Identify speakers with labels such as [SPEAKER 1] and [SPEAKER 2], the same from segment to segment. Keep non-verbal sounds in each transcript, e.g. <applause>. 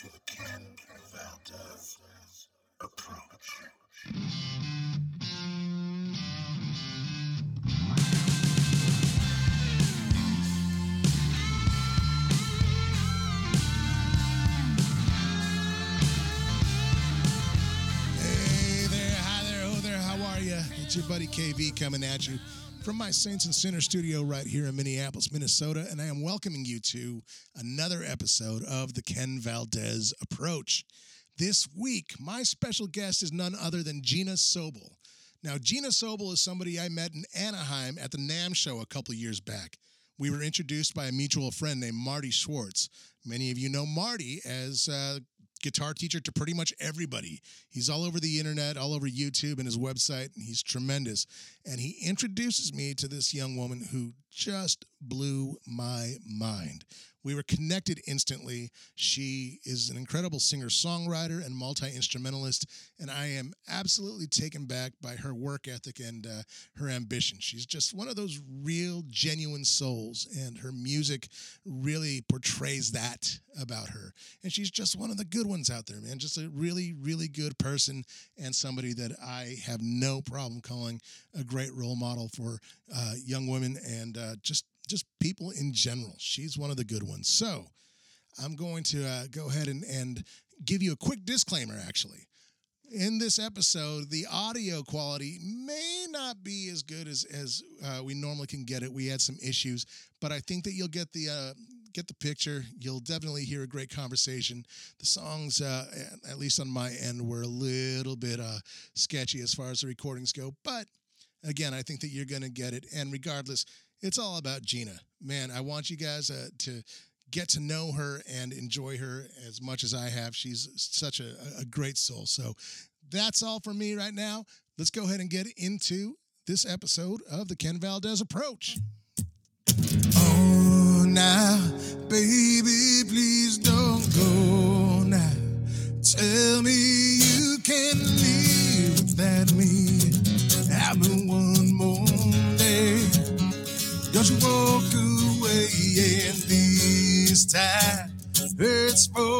[SPEAKER 1] to the Ken Valdez approach.
[SPEAKER 2] Hey there, hi there, oh there, how are you? It's your buddy KV coming at you from my Saints and Sinners studio right here in Minneapolis, Minnesota, and I am welcoming you to another episode of the Ken Valdez Approach. This week, my special guest is none other than Gina Sobel. Now, Gina Sobel is somebody I met in Anaheim at the NAMM show a couple years back. We were introduced by a mutual friend named Marty Schwartz. Many of you know Marty as uh, guitar teacher to pretty much everybody. He's all over the internet, all over YouTube and his website, and he's tremendous. And he introduces me to this young woman who just blew my mind. We were connected instantly. She is an incredible singer songwriter and multi instrumentalist, and I am absolutely taken back by her work ethic and uh, her ambition. She's just one of those real, genuine souls, and her music really portrays that about her. And she's just one of the good ones out there, man. Just a really, really good person and somebody that I have no problem calling a great role model for uh, young women and uh, just just people in general. She's one of the good ones. So I'm going to uh, go ahead and, and give you a quick disclaimer, actually. In this episode, the audio quality may not be as good as, as uh, we normally can get it. We had some issues, but I think that you'll get the uh, get the picture. You'll definitely hear a great conversation. The songs, uh, at least on my end, were a little bit uh, sketchy as far as the recordings go, but again, I think that you're going to get it. And regardless, it's all about Gina. Man, I want you guys uh, to get to know her and enjoy her as much as I have. She's such a, a great soul. So that's all for me right now. Let's go ahead and get into this episode of the Ken Valdez Approach. Oh, now, baby, please don't go now. Time. Hurts more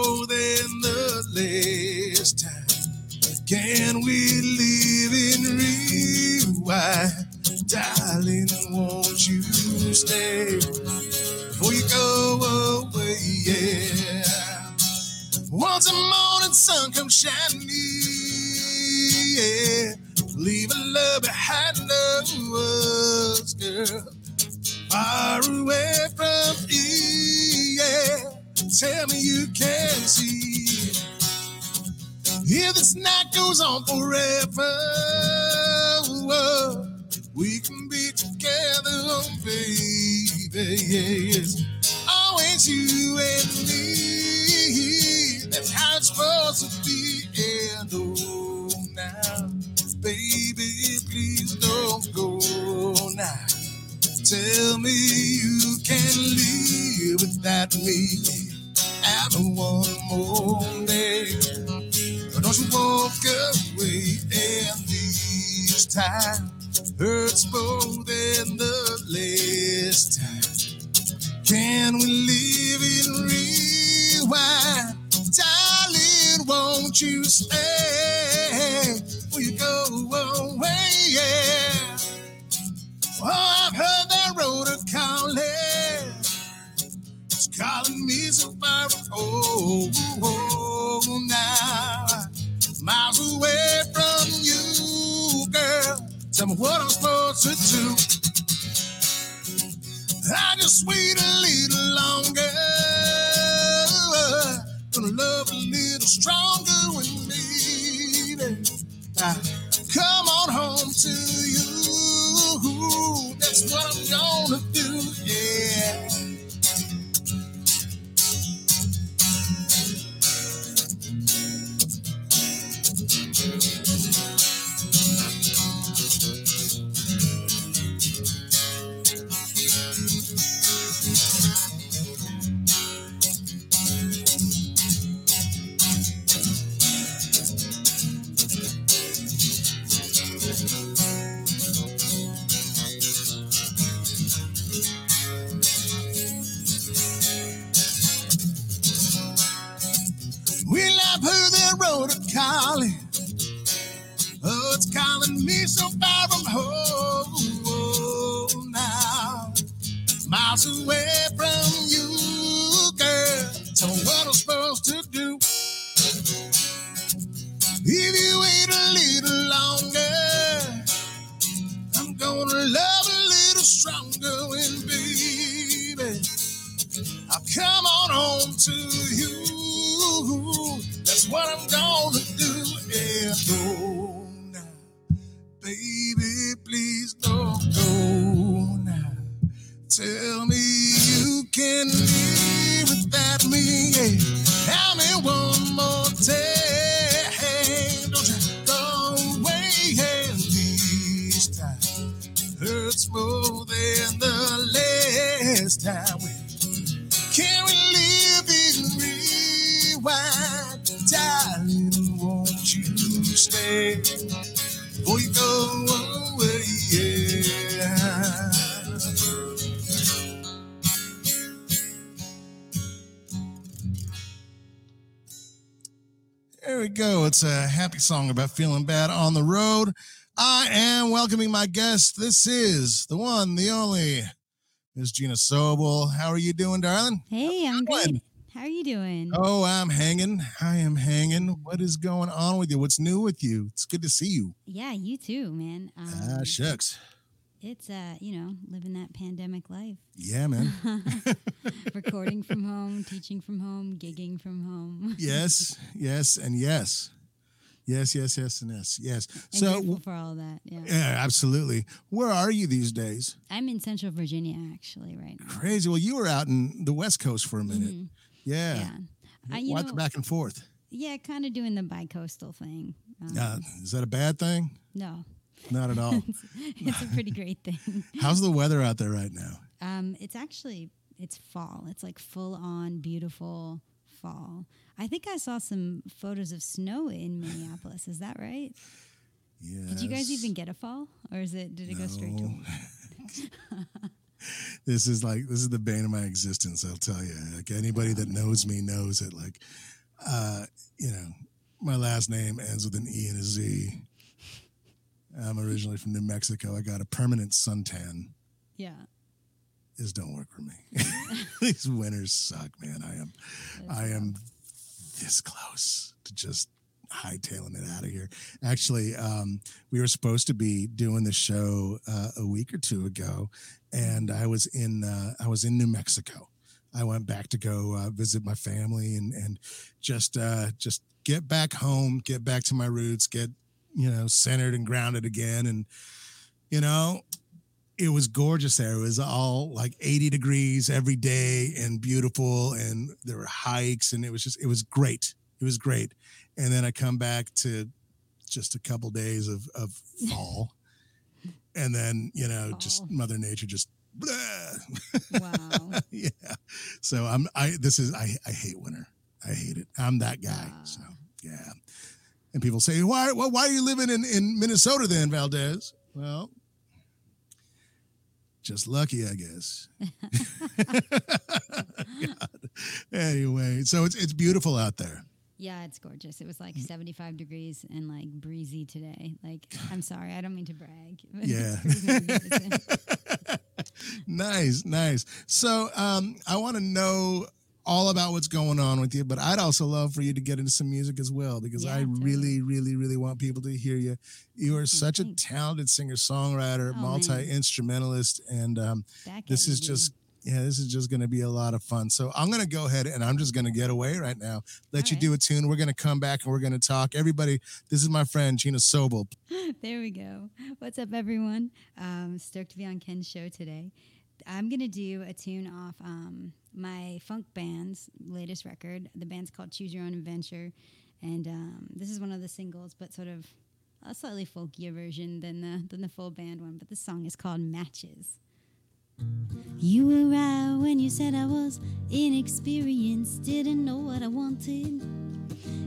[SPEAKER 2] song about feeling bad on the road. I am welcoming my guest. This is the one, the only, Miss Gina Sobel. How are you doing, darling?
[SPEAKER 3] Hey, I'm good. How are you doing?
[SPEAKER 2] Oh, I'm hanging. I am hanging. What is going on with you? What's new with you? It's good to see you.
[SPEAKER 3] Yeah, you too, man. Um,
[SPEAKER 2] Ah, shucks.
[SPEAKER 3] it's uh, you know, living that pandemic life.
[SPEAKER 2] Yeah, man. <laughs> <laughs>
[SPEAKER 3] Recording from home, teaching from home, gigging from home.
[SPEAKER 2] yes, <laughs> yes, and yes. Yes, yes, yes, and yes, yes.
[SPEAKER 3] And
[SPEAKER 2] So,
[SPEAKER 3] for all that. Yeah.
[SPEAKER 2] yeah, absolutely. Where are you these days?
[SPEAKER 3] I'm in Central Virginia actually right now.
[SPEAKER 2] Crazy. Well, you were out in the West Coast for a minute.
[SPEAKER 3] Mhm.
[SPEAKER 2] Yeah.
[SPEAKER 3] Yeah. I, you
[SPEAKER 2] What
[SPEAKER 3] know,
[SPEAKER 2] the back and forth?
[SPEAKER 3] yeah, kind of doing the bi-coastal thing. Um,
[SPEAKER 2] Uh, is that a bad thing?
[SPEAKER 3] No,
[SPEAKER 2] Not at all. <laughs>
[SPEAKER 3] it's a pretty great thing. <laughs>
[SPEAKER 2] How's the weather out there right now?
[SPEAKER 3] Um, it's actually it's fall. It's like full on beautiful fall. I think I saw some photos of snow in Minneapolis. Is that right?
[SPEAKER 2] Yeah.
[SPEAKER 3] Did you guys even get a fall, or is it did it go straight to? <laughs> <laughs>
[SPEAKER 2] this is like this is the bane of my existence. I'll tell you. Like anybody that knows me knows it. Like, uh, you know, my last name ends with an E and a Z. I'm originally from New Mexico. I got a permanent suntan.
[SPEAKER 3] Yeah,
[SPEAKER 2] This don't work for me. <laughs> These winters suck, man. I am, I am this close to just hightailing it out of here. Actually, um, we were supposed to be doing the show uh, a week or two ago, and I was in uh, I was in New Mexico. I went back to go uh, visit my family and and just uh, just get back home, get back to my roots, get you know centered and grounded again, and you know it was gorgeous there. It was all like 80 degrees every day and beautiful. And there were hikes and it was just, it was great. It was great. And then I come back to just a couple days of, of <laughs> fall. and then, you know, just Mother Nature just, <laughs>
[SPEAKER 3] wow.
[SPEAKER 2] yeah. So I'm, I, this is, I, I hate winter. I hate it. I'm that guy.
[SPEAKER 3] Wow.
[SPEAKER 2] So, yeah. And people say, why, why, why are you living in, in Minnesota then, Valdez? Well, just lucky, I guess. <laughs> Anyway, so it's it's beautiful out there.
[SPEAKER 3] Yeah, it's gorgeous. It was like 75 degrees and like breezy today. Like, <sighs> I'm sorry, I don't mean to brag. <laughs>
[SPEAKER 2] Yeah. <laughs> nice, nice. So um, I want to know all about what's going on with you, but I'd also love for you to get into some music as well because
[SPEAKER 3] Yeah,
[SPEAKER 2] I
[SPEAKER 3] totally.
[SPEAKER 2] really, really, really want people to hear you. You are such a talented singer songwriter,
[SPEAKER 3] Oh,
[SPEAKER 2] multi instrumentalist, and um, this is
[SPEAKER 3] you,
[SPEAKER 2] just yeah this is just going to be a lot of fun so i'm going to go ahead and i'm just going to get away right now let
[SPEAKER 3] All
[SPEAKER 2] you
[SPEAKER 3] right.
[SPEAKER 2] do a tune we're going to come back and we're going to talk everybody this is my friend gina sobel <laughs>
[SPEAKER 3] there we go. What's up, everyone? Um, stoked to be on Ken's show today. I'm gonna do a tune off um, my funk band's latest record. The band's called Choose Your Own Adventure, and um, this is one of the singles, but sort of a slightly folkier version than the than the full band one. But the song is called Matches. You were right when you said I was inexperienced, didn't know what I wanted,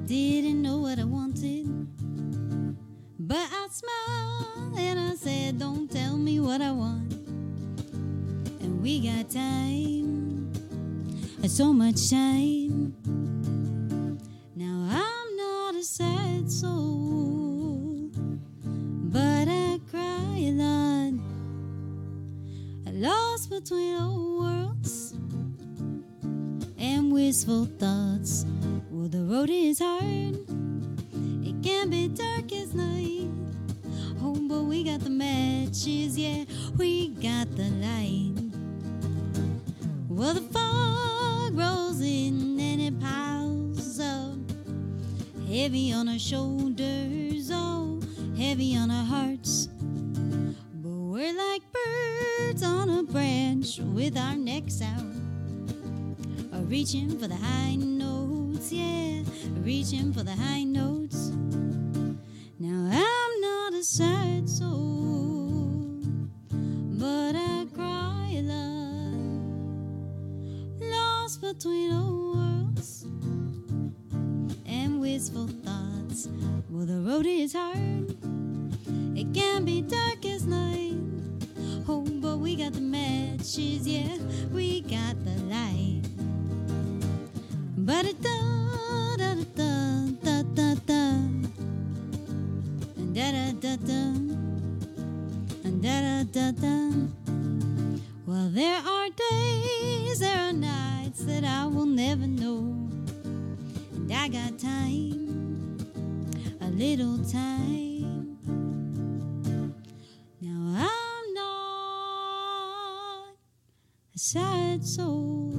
[SPEAKER 3] didn't know what I wanted. But I smiled and I said, Don't tell me what I want. And we got time, had so much shame. Now I'm not a sad soul, but I cry a lot. I Lost between old worlds and wistful thoughts. Well, the road is hard, it can be dark as night. Oh, but we got the matches, yeah, we got the light. Well, the fall rolls in and it piles up heavy on our shoulders, oh, heavy on our hearts. But we're like birds on a branch with our necks out, reaching for the high notes, yeah, reaching for the high notes. Now I'm not a sad soul, but I between old worlds and wistful thoughts. Well, the road is hard, it can be dark as night. Oh, but we got the matches, yeah, we got the light. But da da da da da da da da da da da da da da. Well, there are days, there are nights I got time, a little time. Now I'm not a sad soul,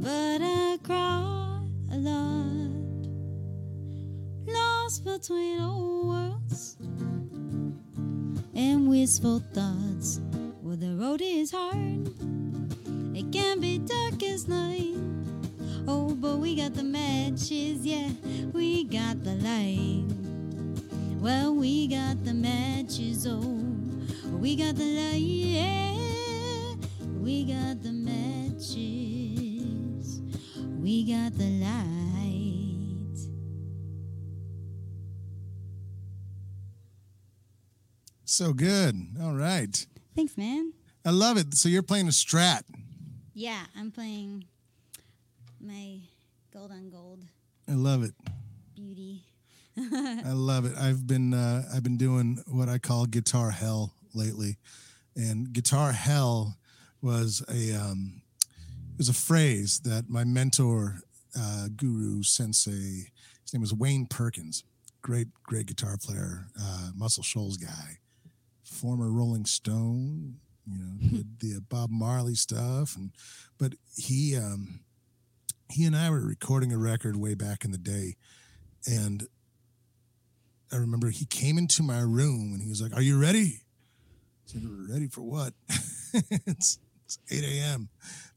[SPEAKER 3] but I cry a lot, lost between old worlds and wistful thoughts. Matches, yeah, we got the light. Well, we got the matches, oh, we got the light, yeah, we got the matches, we got the light.
[SPEAKER 2] So good. All right.
[SPEAKER 3] Thanks, man.
[SPEAKER 2] I love it. So you're playing a strat.
[SPEAKER 3] Yeah, I'm playing my gold on gold
[SPEAKER 2] I love it.
[SPEAKER 3] beauty. <laughs>
[SPEAKER 2] I love it. I've been uh, I've been doing what I call guitar hell lately, and guitar hell was a um, was a phrase that my mentor, uh, guru sensei, his name was Wayne Perkins, great great guitar player, uh, Muscle Shoals guy, former Rolling Stone, you know, <laughs> did the Bob Marley stuff, and but he um, he and I were recording a record way back in the day, and I remember he came into my room and he was like, "Are you ready?" I said, "Ready for what?" <laughs> it's, it's 8 a.m.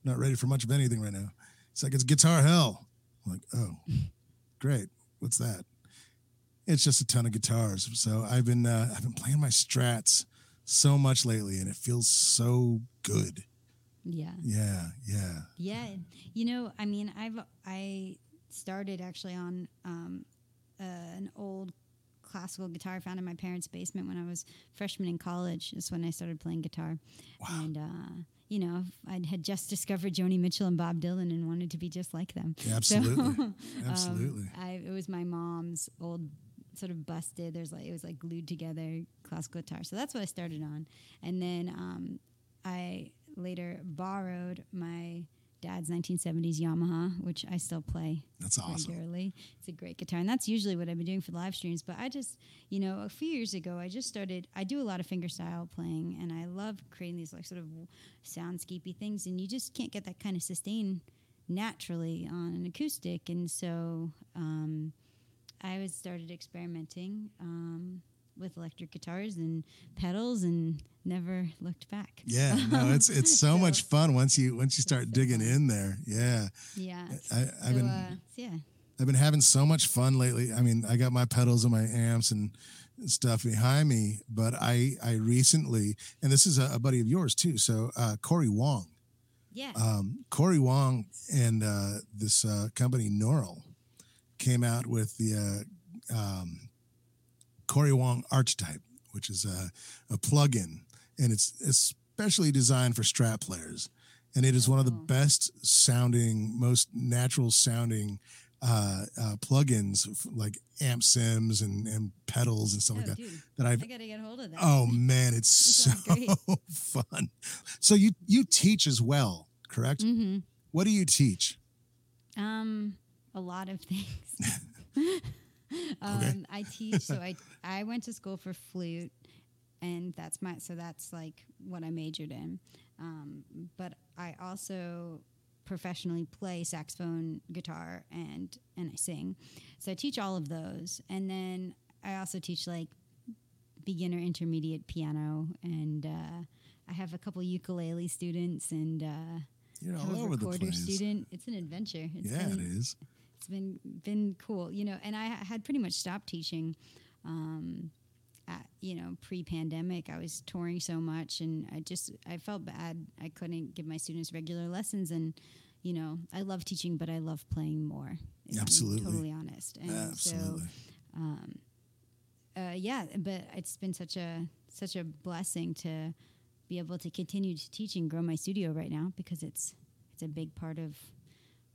[SPEAKER 2] Not ready for much of anything right now. It's like it's guitar hell. I'm like, oh, great. What's that? It's just a ton of guitars. So I've been uh, I've been playing my Strats so much lately, and it feels so good.
[SPEAKER 3] Yeah.
[SPEAKER 2] Yeah, yeah.
[SPEAKER 3] Yeah, you know, I mean, I've I started actually on um, uh, an old classical guitar I found in my parents' basement when I was freshman in college. Is when I started playing guitar, and uh, you know, I had just discovered Joni Mitchell and Bob Dylan and wanted to be just like them.
[SPEAKER 2] Yeah,
[SPEAKER 3] So,
[SPEAKER 2] absolutely. <laughs>
[SPEAKER 3] um,
[SPEAKER 2] Absolutely.
[SPEAKER 3] I, it was my mom's old sort of busted. There's like it was like glued together classical guitar. So that's what I started on, and then um, I later borrowed my dad's 1970s Yamaha, which I still play
[SPEAKER 2] That's awesome.
[SPEAKER 3] regularly. It's a great guitar, and that's usually what I've been doing for the live streams. But I just, you know, a few years ago, I just started. I do a lot of fingerstyle playing, and I love creating these like sort of soundscapey things, and you just can't get that kind of sustain naturally on an acoustic, and so um, I was started experimenting. Um, with electric guitars and pedals and never looked back.
[SPEAKER 2] Yeah, no, it's it's <laughs> so,
[SPEAKER 3] So-
[SPEAKER 2] much fun once you once you start
[SPEAKER 3] so
[SPEAKER 2] digging in there. Yeah,
[SPEAKER 3] Yeah.
[SPEAKER 2] I,
[SPEAKER 3] So,
[SPEAKER 2] I've been
[SPEAKER 3] uh, yeah.
[SPEAKER 2] I've been having so much fun lately. I mean, I got my pedals and my amps and stuff behind me, but I I recently and this is a, a buddy of yours too. So uh, Cory Wong,
[SPEAKER 3] Yeah.
[SPEAKER 2] um, Cory Wong and uh, this uh, company Neural came out with the uh, um, Cory Wong Archetype, which is a, a plugin, and it's especially designed for Strat players. And it is one of the best sounding, most natural sounding uh, uh, plugins f- like Amp Sims and, and pedals and stuff like
[SPEAKER 3] Oh,
[SPEAKER 2] that
[SPEAKER 3] dude,
[SPEAKER 2] that I've
[SPEAKER 3] I gotta get hold of that.
[SPEAKER 2] Oh man, it's <laughs> so <laughs> fun. So you you teach as well, correct?
[SPEAKER 3] Mm-hmm.
[SPEAKER 2] What do you teach?
[SPEAKER 3] Um, a lot of things. <laughs> <laughs> um, I teach. So I <laughs> I went to school for flute, and that's my so that's like what I majored in. Um, but I also professionally play saxophone, guitar, and and I sing. So I teach all of those, and then I also teach like beginner, intermediate piano, and uh, I have a couple ukulele students and. Uh,
[SPEAKER 2] You're all over the place.
[SPEAKER 3] student. It's an adventure. It's
[SPEAKER 2] yeah,
[SPEAKER 3] been,
[SPEAKER 2] it is.
[SPEAKER 3] It's been been cool, you know. And I had pretty much stopped teaching, um, at, you know, pre-pandemic. I was touring so much, and I just I felt bad. I couldn't give my students regular lessons, and you know, I love teaching, but I love playing more.
[SPEAKER 2] Absolutely.
[SPEAKER 3] totally honest. And
[SPEAKER 2] Absolutely.
[SPEAKER 3] so, um, uh, yeah, but it's been such a such a blessing to be able to continue to teach and grow my studio right now because it's it's a big part of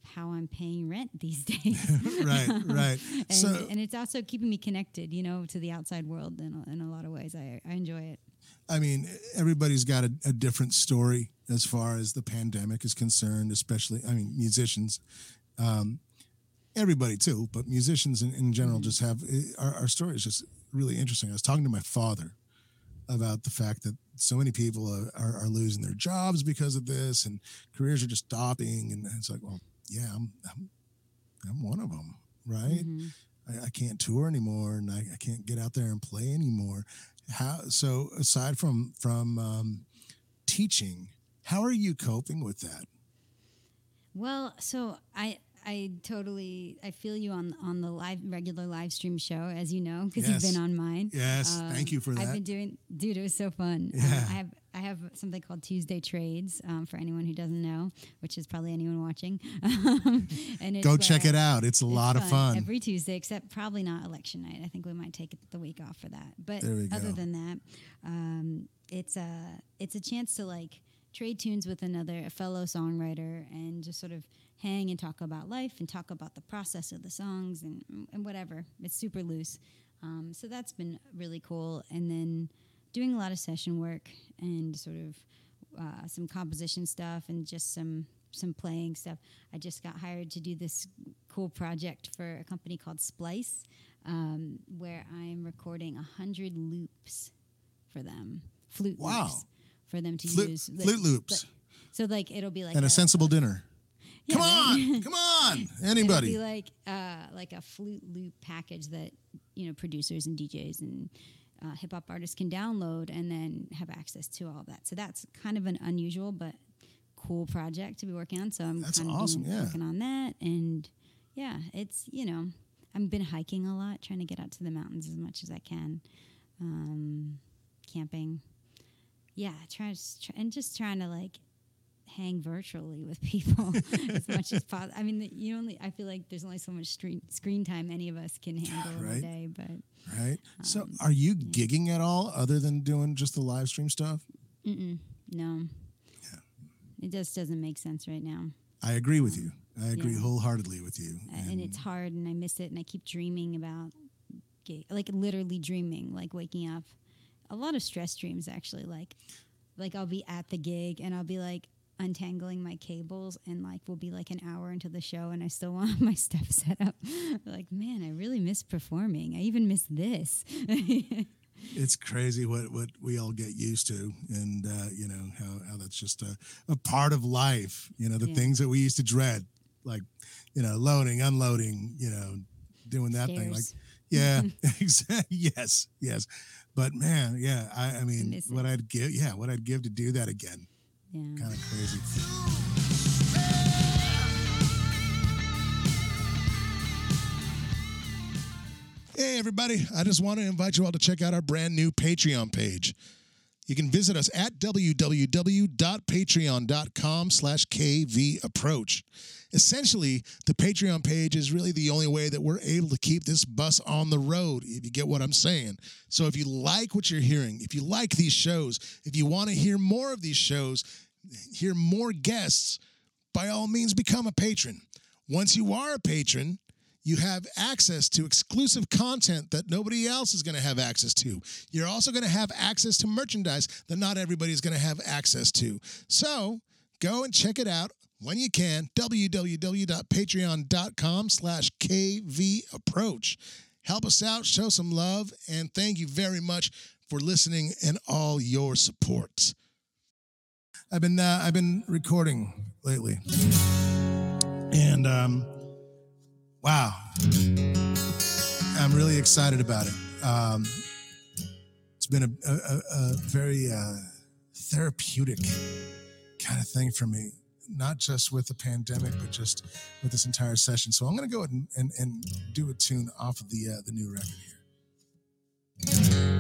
[SPEAKER 3] how I'm paying rent these <laughs> days. <laughs>
[SPEAKER 2] right, right. <laughs>
[SPEAKER 3] and,
[SPEAKER 2] so
[SPEAKER 3] and it's also keeping me connected, you know, to the outside world in a, in a lot of ways. I, I enjoy it.
[SPEAKER 2] I mean, everybody's got a, a different story as far as the pandemic is concerned, especially, I mean, musicians, um, everybody too, but musicians in, in general just have, eh, our, our story is just really interesting. I was talking to my father about the fact that so many people are, are, are losing their jobs because of this and careers are just stopping. And it's like, well, yeah, I'm, I'm, I'm one of them, right?
[SPEAKER 3] Mhm.
[SPEAKER 2] I, I can't tour anymore and I, I can't get out there and play anymore. How so aside from from um, teaching, how are you coping with that?
[SPEAKER 3] Well, so I I totally I feel you on on the live regular live stream show as you know because
[SPEAKER 2] Yes.
[SPEAKER 3] you've been on mine.
[SPEAKER 2] Yes, thank you for that.
[SPEAKER 3] I've been doing, dude. It was so fun. Um,
[SPEAKER 2] Yeah.
[SPEAKER 3] I have I have something called Tuesday Trades um, for anyone who doesn't know, which is probably anyone watching. <laughs> and it's
[SPEAKER 2] Go check it out. It's a
[SPEAKER 3] it's
[SPEAKER 2] lot of fun.
[SPEAKER 3] every Tuesday, except probably not election night. I think we might take the week off for that. But other than that, um, it's a it's a chance to like trade tunes with another a fellow songwriter and just sort of hang and talk about life and talk about the process of the songs and and whatever. It's super loose. Um, so that's been really cool. And then doing a lot of session work and sort of uh, some composition stuff and just some some playing stuff. I just got hired to do this cool project for a company called Splice, um, where I'm recording a hundred loops for them, flute
[SPEAKER 2] Wow.
[SPEAKER 3] loops for them to
[SPEAKER 2] Flute,
[SPEAKER 3] use.
[SPEAKER 2] flute loops
[SPEAKER 3] So like it'll be like
[SPEAKER 2] and a sensible dinner.
[SPEAKER 3] yeah,
[SPEAKER 2] come
[SPEAKER 3] right?
[SPEAKER 2] on, <laughs> come on, Anybody.
[SPEAKER 3] It'll be like uh, like a flute loop package that you know producers and DJs and uh, hip hop artists can download and then have access to all that. So that's kind of an unusual but cool project to be working on. So I'm
[SPEAKER 2] That's
[SPEAKER 3] kind of
[SPEAKER 2] awesome, yeah.
[SPEAKER 3] working on that, and yeah, it's you know I've been hiking a lot, trying to get out to the mountains as much as I can, um, camping. Yeah, try, try and just trying to like hang virtually with people <laughs> as much as possible. I mean, you only I feel like there's only so much screen screen time any of us can handle in
[SPEAKER 2] Right.
[SPEAKER 3] a day, but
[SPEAKER 2] right. So,
[SPEAKER 3] Um,
[SPEAKER 2] are you gigging at all other than doing just the live stream stuff?
[SPEAKER 3] mm-mm, no, it just doesn't make sense right now.
[SPEAKER 2] I agree with you. I agree
[SPEAKER 3] Yeah.
[SPEAKER 2] wholeheartedly with you.
[SPEAKER 3] Uh, and it's hard and I miss it and I keep dreaming about gig, like literally dreaming like waking up a lot of stress dreams actually like like I'll be at the gig and I'll be like untangling my cables and like we'll be like an hour into the show and I still <laughs> want my stuff set up. <laughs> Like man I really miss performing. I even miss this. <laughs>
[SPEAKER 2] It's crazy what, what we all get used to and uh, you know how, how that's just a, a part of life you know the
[SPEAKER 3] Yeah.
[SPEAKER 2] things that we used to dread like you know loading unloading you know doing that thing like yeah exactly yes yes. But man yeah i, I mean
[SPEAKER 3] miss
[SPEAKER 2] what i'd give yeah what i'd give to do that again
[SPEAKER 3] yeah
[SPEAKER 2] kind of crazy
[SPEAKER 1] Hey, everybody. I just want to invite you all to check out our brand new Patreon page. You can visit us at www.patreon.com slash kvapproach. Essentially, the Patreon page is really the only way that we're able to keep this bus on the road, if you get what I'm saying. So if you like what you're hearing, if you like these shows, if you want to hear more of these shows, hear more guests, by all means become a patron. Once you are a patron,
[SPEAKER 2] you have access to exclusive content that nobody else is going to have access to. You're also going to have access to merchandise that not everybody is going to have access to. So go and check it out when you can. www.patreon.com slash kvapproach. Help us out, show some love, and thank you very much for listening and all your support. I've been uh, I've been recording lately, and um, wow, I'm really excited about it. Um, it's been a, a, a very uh, therapeutic kind of thing for me, not just with the pandemic, but just with this entire session. So I'm going to go ahead and, and, and do a tune off of the uh, the new record here.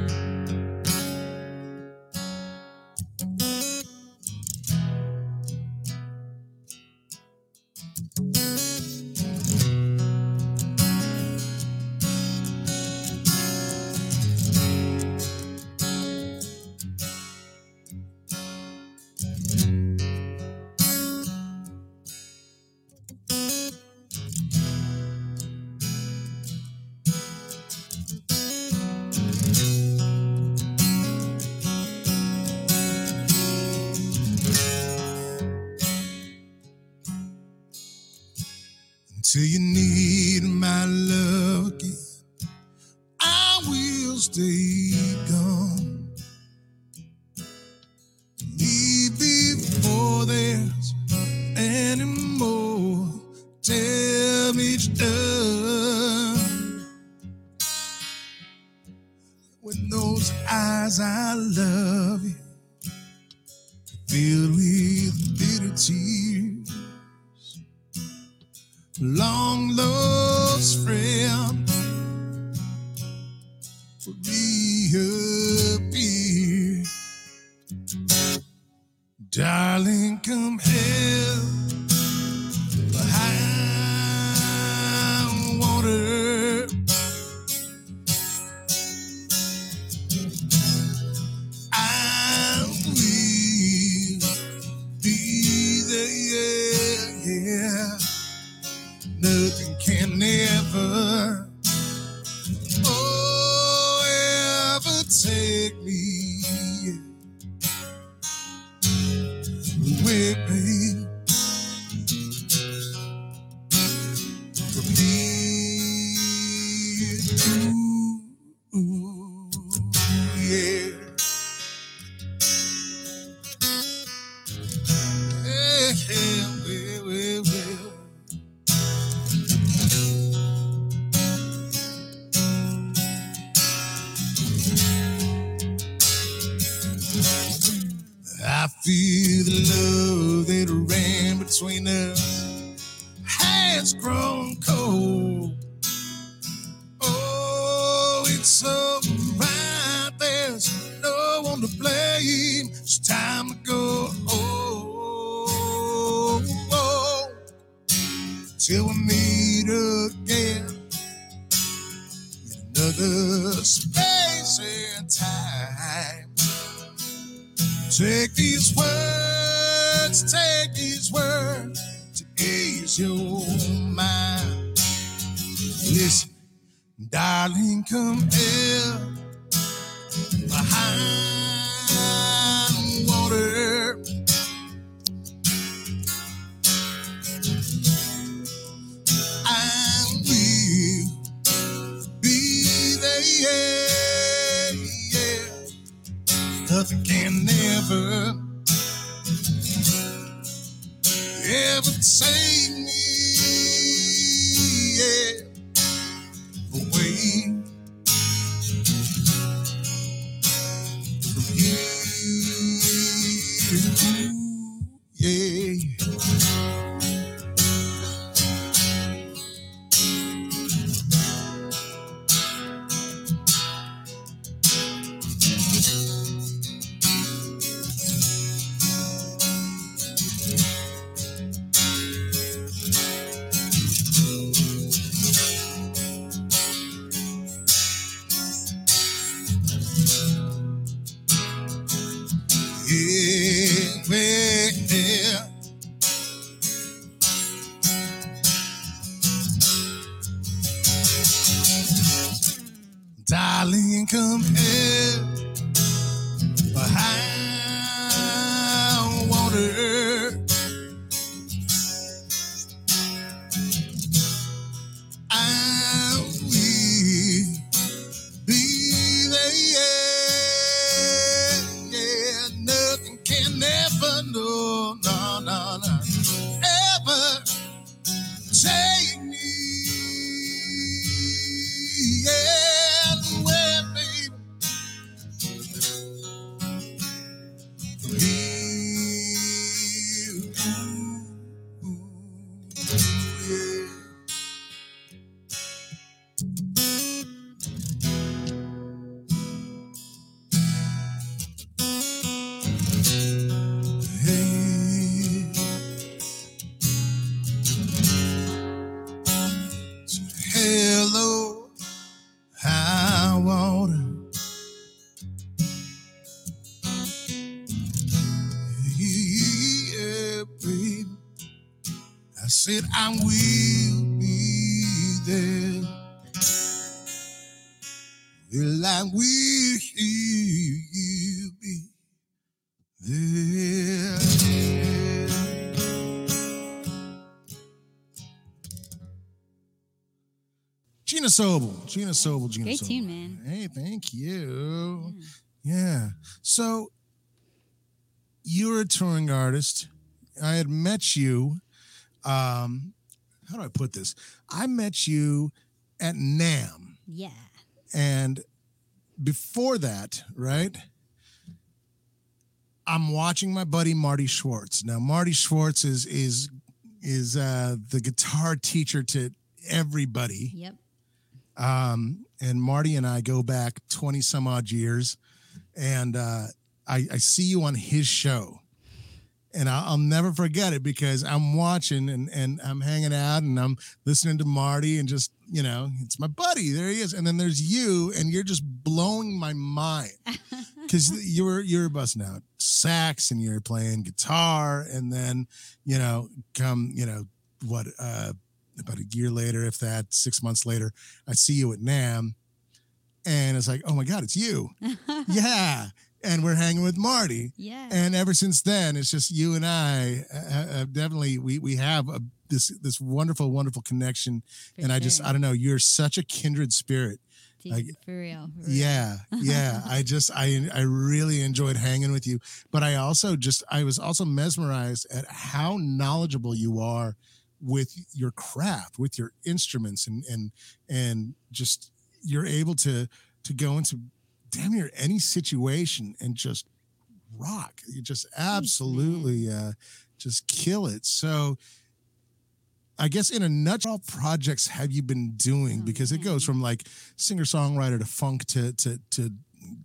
[SPEAKER 2] I will be there. Well, I will be there. Gina Sobel, Gina Sobel, Gina
[SPEAKER 3] Great
[SPEAKER 2] Sobel.
[SPEAKER 3] tune, man.
[SPEAKER 2] Hey, thank you. Yeah. So you're a touring artist. I had met you. Um, how do I put this? I met you at NAMM.
[SPEAKER 3] Yeah.
[SPEAKER 2] And before that, right? I'm watching my buddy Marty Schwartz. Now, Marty Schwartz is is is uh, the guitar teacher to everybody.
[SPEAKER 3] Yep.
[SPEAKER 2] Um, and Marty and I go back 20 some odd years. And uh, I, I see you on his show. And I'll, I'll never forget it because I'm watching and, and I'm hanging out and I'm listening to Marty and just, you know, it's my buddy. There he is. And then there's you, and you're just blowing my mind <laughs> because you were you were busting out sax and you're playing guitar, and then you know come you know what uh about a year later, if that six months later, I see you at NAMM, and it's like, oh my god, it's you, <laughs> yeah, and we're hanging with Marty,
[SPEAKER 3] yeah.
[SPEAKER 2] and ever since then, it's just you and I. Uh, uh, definitely, we we have a, this this wonderful wonderful connection,
[SPEAKER 3] For
[SPEAKER 2] and I just. I don't know, you're such a kindred spirit. Like,
[SPEAKER 3] for real. for real.
[SPEAKER 2] Yeah, <laughs> yeah. I just I I really enjoyed hanging with you, but I also just I was also mesmerized at how knowledgeable you are with your craft, with your instruments, and and and just you're able to to go into damn near any situation and just rock. You just absolutely uh, just kill it. So. I guess in a nutshell, projects have you been doing?
[SPEAKER 3] Oh,
[SPEAKER 2] because it goes from like singer songwriter to funk to to to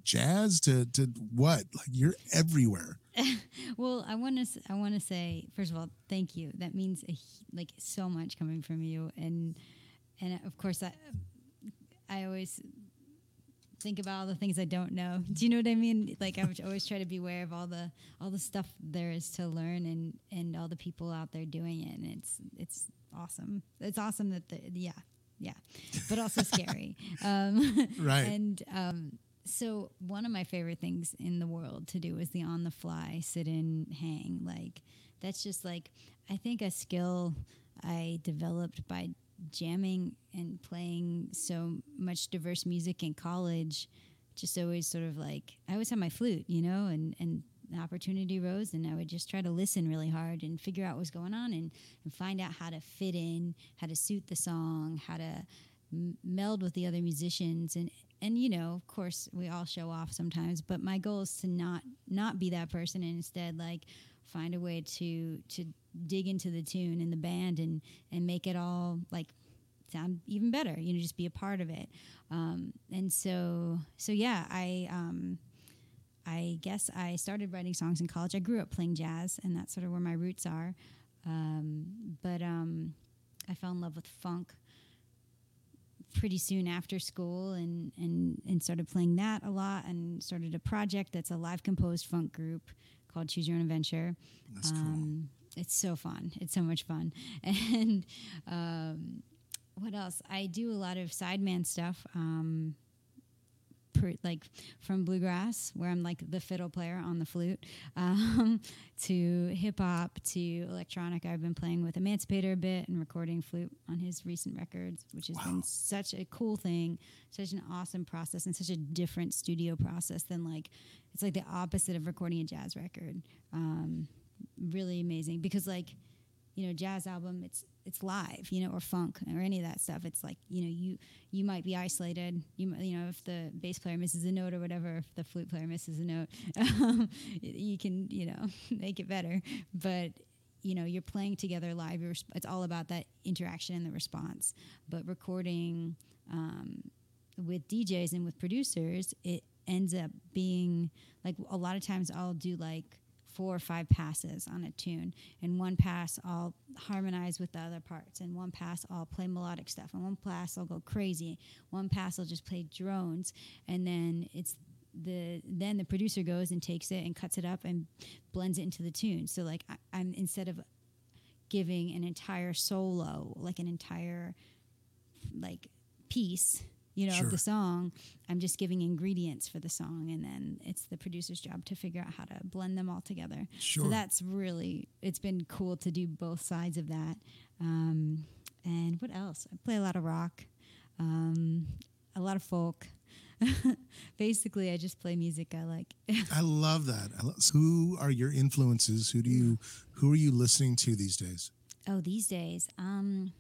[SPEAKER 2] jazz to to what? Like you're everywhere. <laughs>
[SPEAKER 3] Well, I want to. I want to say first of all, thank you. That means a, like so much coming from you, and and of course, I I always think about all the things I don't know. <laughs> Do you know what I mean? Like I would always try to be aware of all the all the stuff there is to learn, and and all the people out there doing it, and it's it's awesome. It's awesome that the yeah yeah, but also <laughs> scary. Um, <laughs>
[SPEAKER 2] Right.
[SPEAKER 3] And um, so one of my favorite things in the world to do is the on the fly sit in hang. Like that's just like I think a skill I developed by jamming and playing so much diverse music in college. Just always sort of like I always had my flute, you know, and and the opportunity rose and I would just try to listen really hard and figure out what's going on and, and find out how to fit in, how to suit the song, how to m- meld with the other musicians and and you know of course we all show off sometimes but my goal is to not not be that person and instead like find a way to to dig into the tune and the band and and make it all like sound even better you know just be a part of it um, and so so yeah i um, I guess I started writing songs in college. I grew up playing jazz, and that's sort of where my roots are. Um, but um, I fell in love with funk pretty soon after school, and, and and started playing that a lot, and started a project that's a live composed funk group called Choose Your Own Adventure.
[SPEAKER 2] That's cool.
[SPEAKER 3] It's so fun. It's so much fun. <laughs> And um, what else? I do a lot of sideman stuff. Um, per, like from bluegrass, where I'm like the fiddle player on the flute, <laughs> um, to hip hop to electronic. I've been playing with Emancipator a bit and recording flute on his recent records, which has
[SPEAKER 1] Wow.
[SPEAKER 3] been such a cool thing, such an awesome process, and such a different studio process than like it's like the opposite of recording a jazz record. Um, really amazing because like you know jazz album it's it's live you know or funk or any of that stuff. It's like you know you you might be isolated. You you know if the bass player misses a note or whatever if the flute player misses a note <laughs> um, you can you know <laughs> make it better. But you know you're playing together live. It's all about that interaction and the response. But recording um, with DJs and with producers, it ends up being like a lot of times I'll do like four or five passes on a tune. And one pass I'll harmonize with the other parts. And one pass I'll play melodic stuff. And one pass I'll go crazy. One pass I'll just play drones. And then it's the then the producer goes and takes it and cuts it up and blends it into the tune. So like I, I'm instead of giving an entire solo, like an entire like piece, you know,
[SPEAKER 1] Sure.
[SPEAKER 3] of the song. I'm just giving ingredients for the song, and then it's the producer's job to figure out how to blend them all together.
[SPEAKER 1] Sure.
[SPEAKER 3] So that's really it's been cool to do both sides of that. Um, and what else? I play a lot of rock, um, a lot of folk. <laughs> Basically, I just play music I like.
[SPEAKER 1] I love that. I lo- so who are your influences? Who do you who are you listening to these days?
[SPEAKER 3] Oh, these days, um,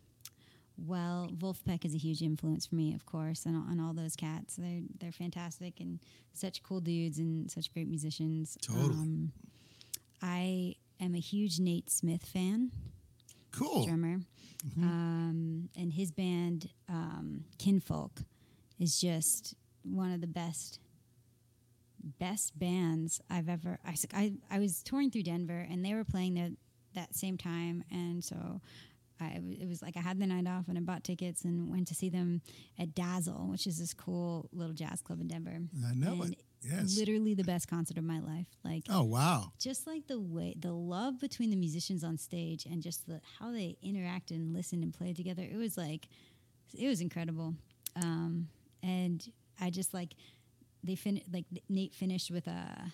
[SPEAKER 3] well, Vulfpeck is a huge influence for me, of course, and, and all those cats. They're they're fantastic and such cool dudes and such great musicians.
[SPEAKER 1] Totally.
[SPEAKER 3] Um, I am a huge Nate Smith fan,
[SPEAKER 1] Cool.
[SPEAKER 3] drummer, um, and his band um, Kinfolk is just one of the best best bands I've ever. I I was touring through Denver, and they were playing there that same time, and so. I, it was like I had the night off and I bought tickets and went to see them at Dazzle, which is this cool little jazz club in Denver.
[SPEAKER 1] I know
[SPEAKER 3] And
[SPEAKER 1] it. Yes.
[SPEAKER 3] Literally the best concert of my life. Like
[SPEAKER 1] Oh wow.
[SPEAKER 3] just like the way the love between the musicians on stage and just the how they interacted and listened and played together it was like it was incredible um, and i just like they fin like nate finished with a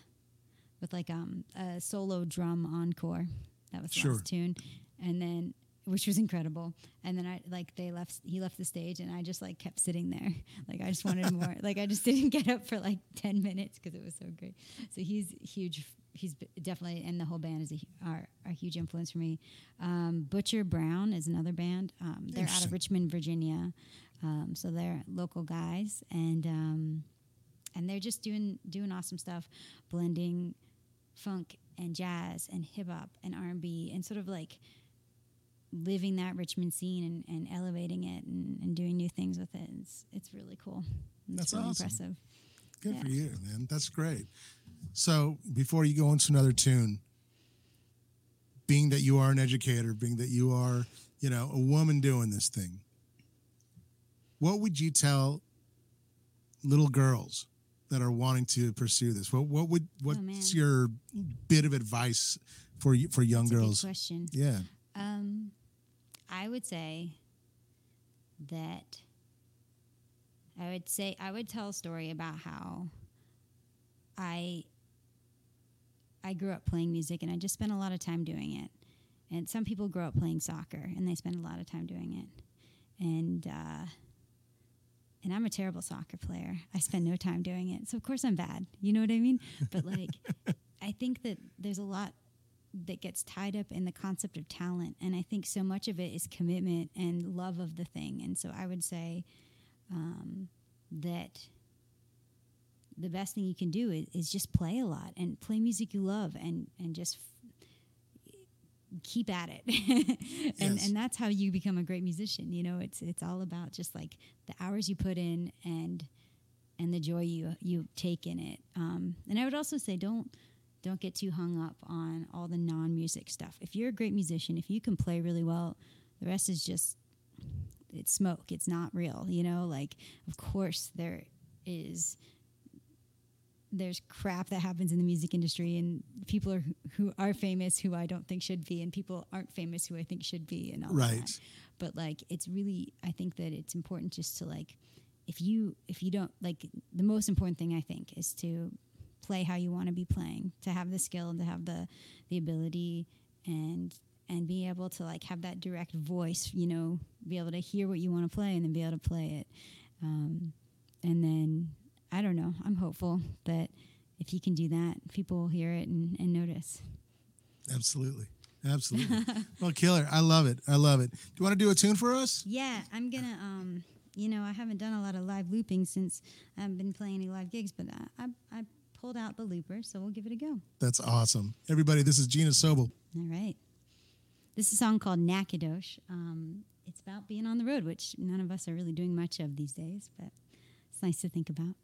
[SPEAKER 3] with like um a solo drum encore that was the
[SPEAKER 1] Sure.
[SPEAKER 3] last tune and then which was incredible. And then i like they left he left the stage and i just like kept sitting there. Like i just wanted more. <laughs> Like i just didn't get up for like 10 minutes because it was so great. So he's huge he's definitely and the whole band is a, are a huge influence for me. Um, butcher brown is another band. Um, they're out of richmond virginia. Um, so they're local guys. And um, and they're just doing doing awesome stuff. Blending funk and jazz and hip hop and R&B and sort of like living that Richmond scene and, and elevating it and, and doing new things with it. It's, it's really cool. It's
[SPEAKER 1] That's
[SPEAKER 3] really
[SPEAKER 1] awesome.
[SPEAKER 3] impressive.
[SPEAKER 1] Good
[SPEAKER 3] Yeah.
[SPEAKER 1] for you, man. That's great. So before you go into another tune, being that you are an educator, being that you are, you know, a woman doing this thing, what would you tell little girls that are wanting to pursue this? What what would what's
[SPEAKER 3] Oh,
[SPEAKER 1] your bit of advice for you for young
[SPEAKER 3] That's
[SPEAKER 1] girls?
[SPEAKER 3] question.
[SPEAKER 1] Yeah.
[SPEAKER 3] Um, I would say that I would say I would tell a story about how I I grew up playing music and I just spent a lot of time doing it. And some people grow up playing soccer and they spend a lot of time doing it. And uh, and I'm a terrible soccer player. I spend no time doing it. So of course I'm bad. You know what I mean? But like <laughs> I think that there's a lot that gets tied up in the concept of talent. And i think so much of it is commitment and love of the thing. And so i would say um, that the best thing you can do is, is just play a lot and play music you love and and just f- keep at it. <laughs> And
[SPEAKER 1] Yes.
[SPEAKER 3] and that's how you become a great musician you know? It's it's all about just like the hours you put in and and the joy you you take in it. Um, and i would also say don't don't get too hung up on all the non-music stuff if you're a great musician if you can play really well the rest is just it's smoke it's not real you know like of course there is there's crap that happens in the music industry and people are who are famous who I don't think should be and people aren't famous who I think should be and all
[SPEAKER 1] Right.
[SPEAKER 3] that. Right. But like it's really I think that it's important just to like if you if you don't like the most important thing I think is to play how you want to be playing, to have the skill, and to have the the ability and and be able to like have that direct voice, you know, be able to hear what you want to play and then be able to play it. Um, and then I don't know. I'm hopeful that if you can do that, people will hear it and, and notice.
[SPEAKER 2] Absolutely. Absolutely. <laughs> well, killer. I love it. I love it. Do you want to do a tune for us?
[SPEAKER 3] Yeah, I'm gonna. Um, you know, I haven't done a lot of live looping since I haven't been playing any live gigs, but I, I, I pulled out the looper, so we'll give it a go.
[SPEAKER 2] That's awesome. Everybody, this is Gina Sobel.
[SPEAKER 3] All right. This is a song called Nacogdoches. Um, it's about being on the road, which none of us are really doing much of these days, but it's nice to think about.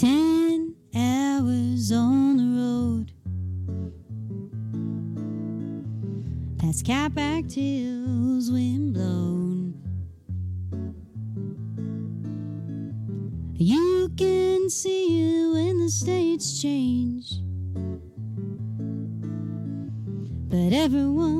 [SPEAKER 3] Ten hours on the road. Past Catback Hills, wind blown. You can see it when the states change. But everyone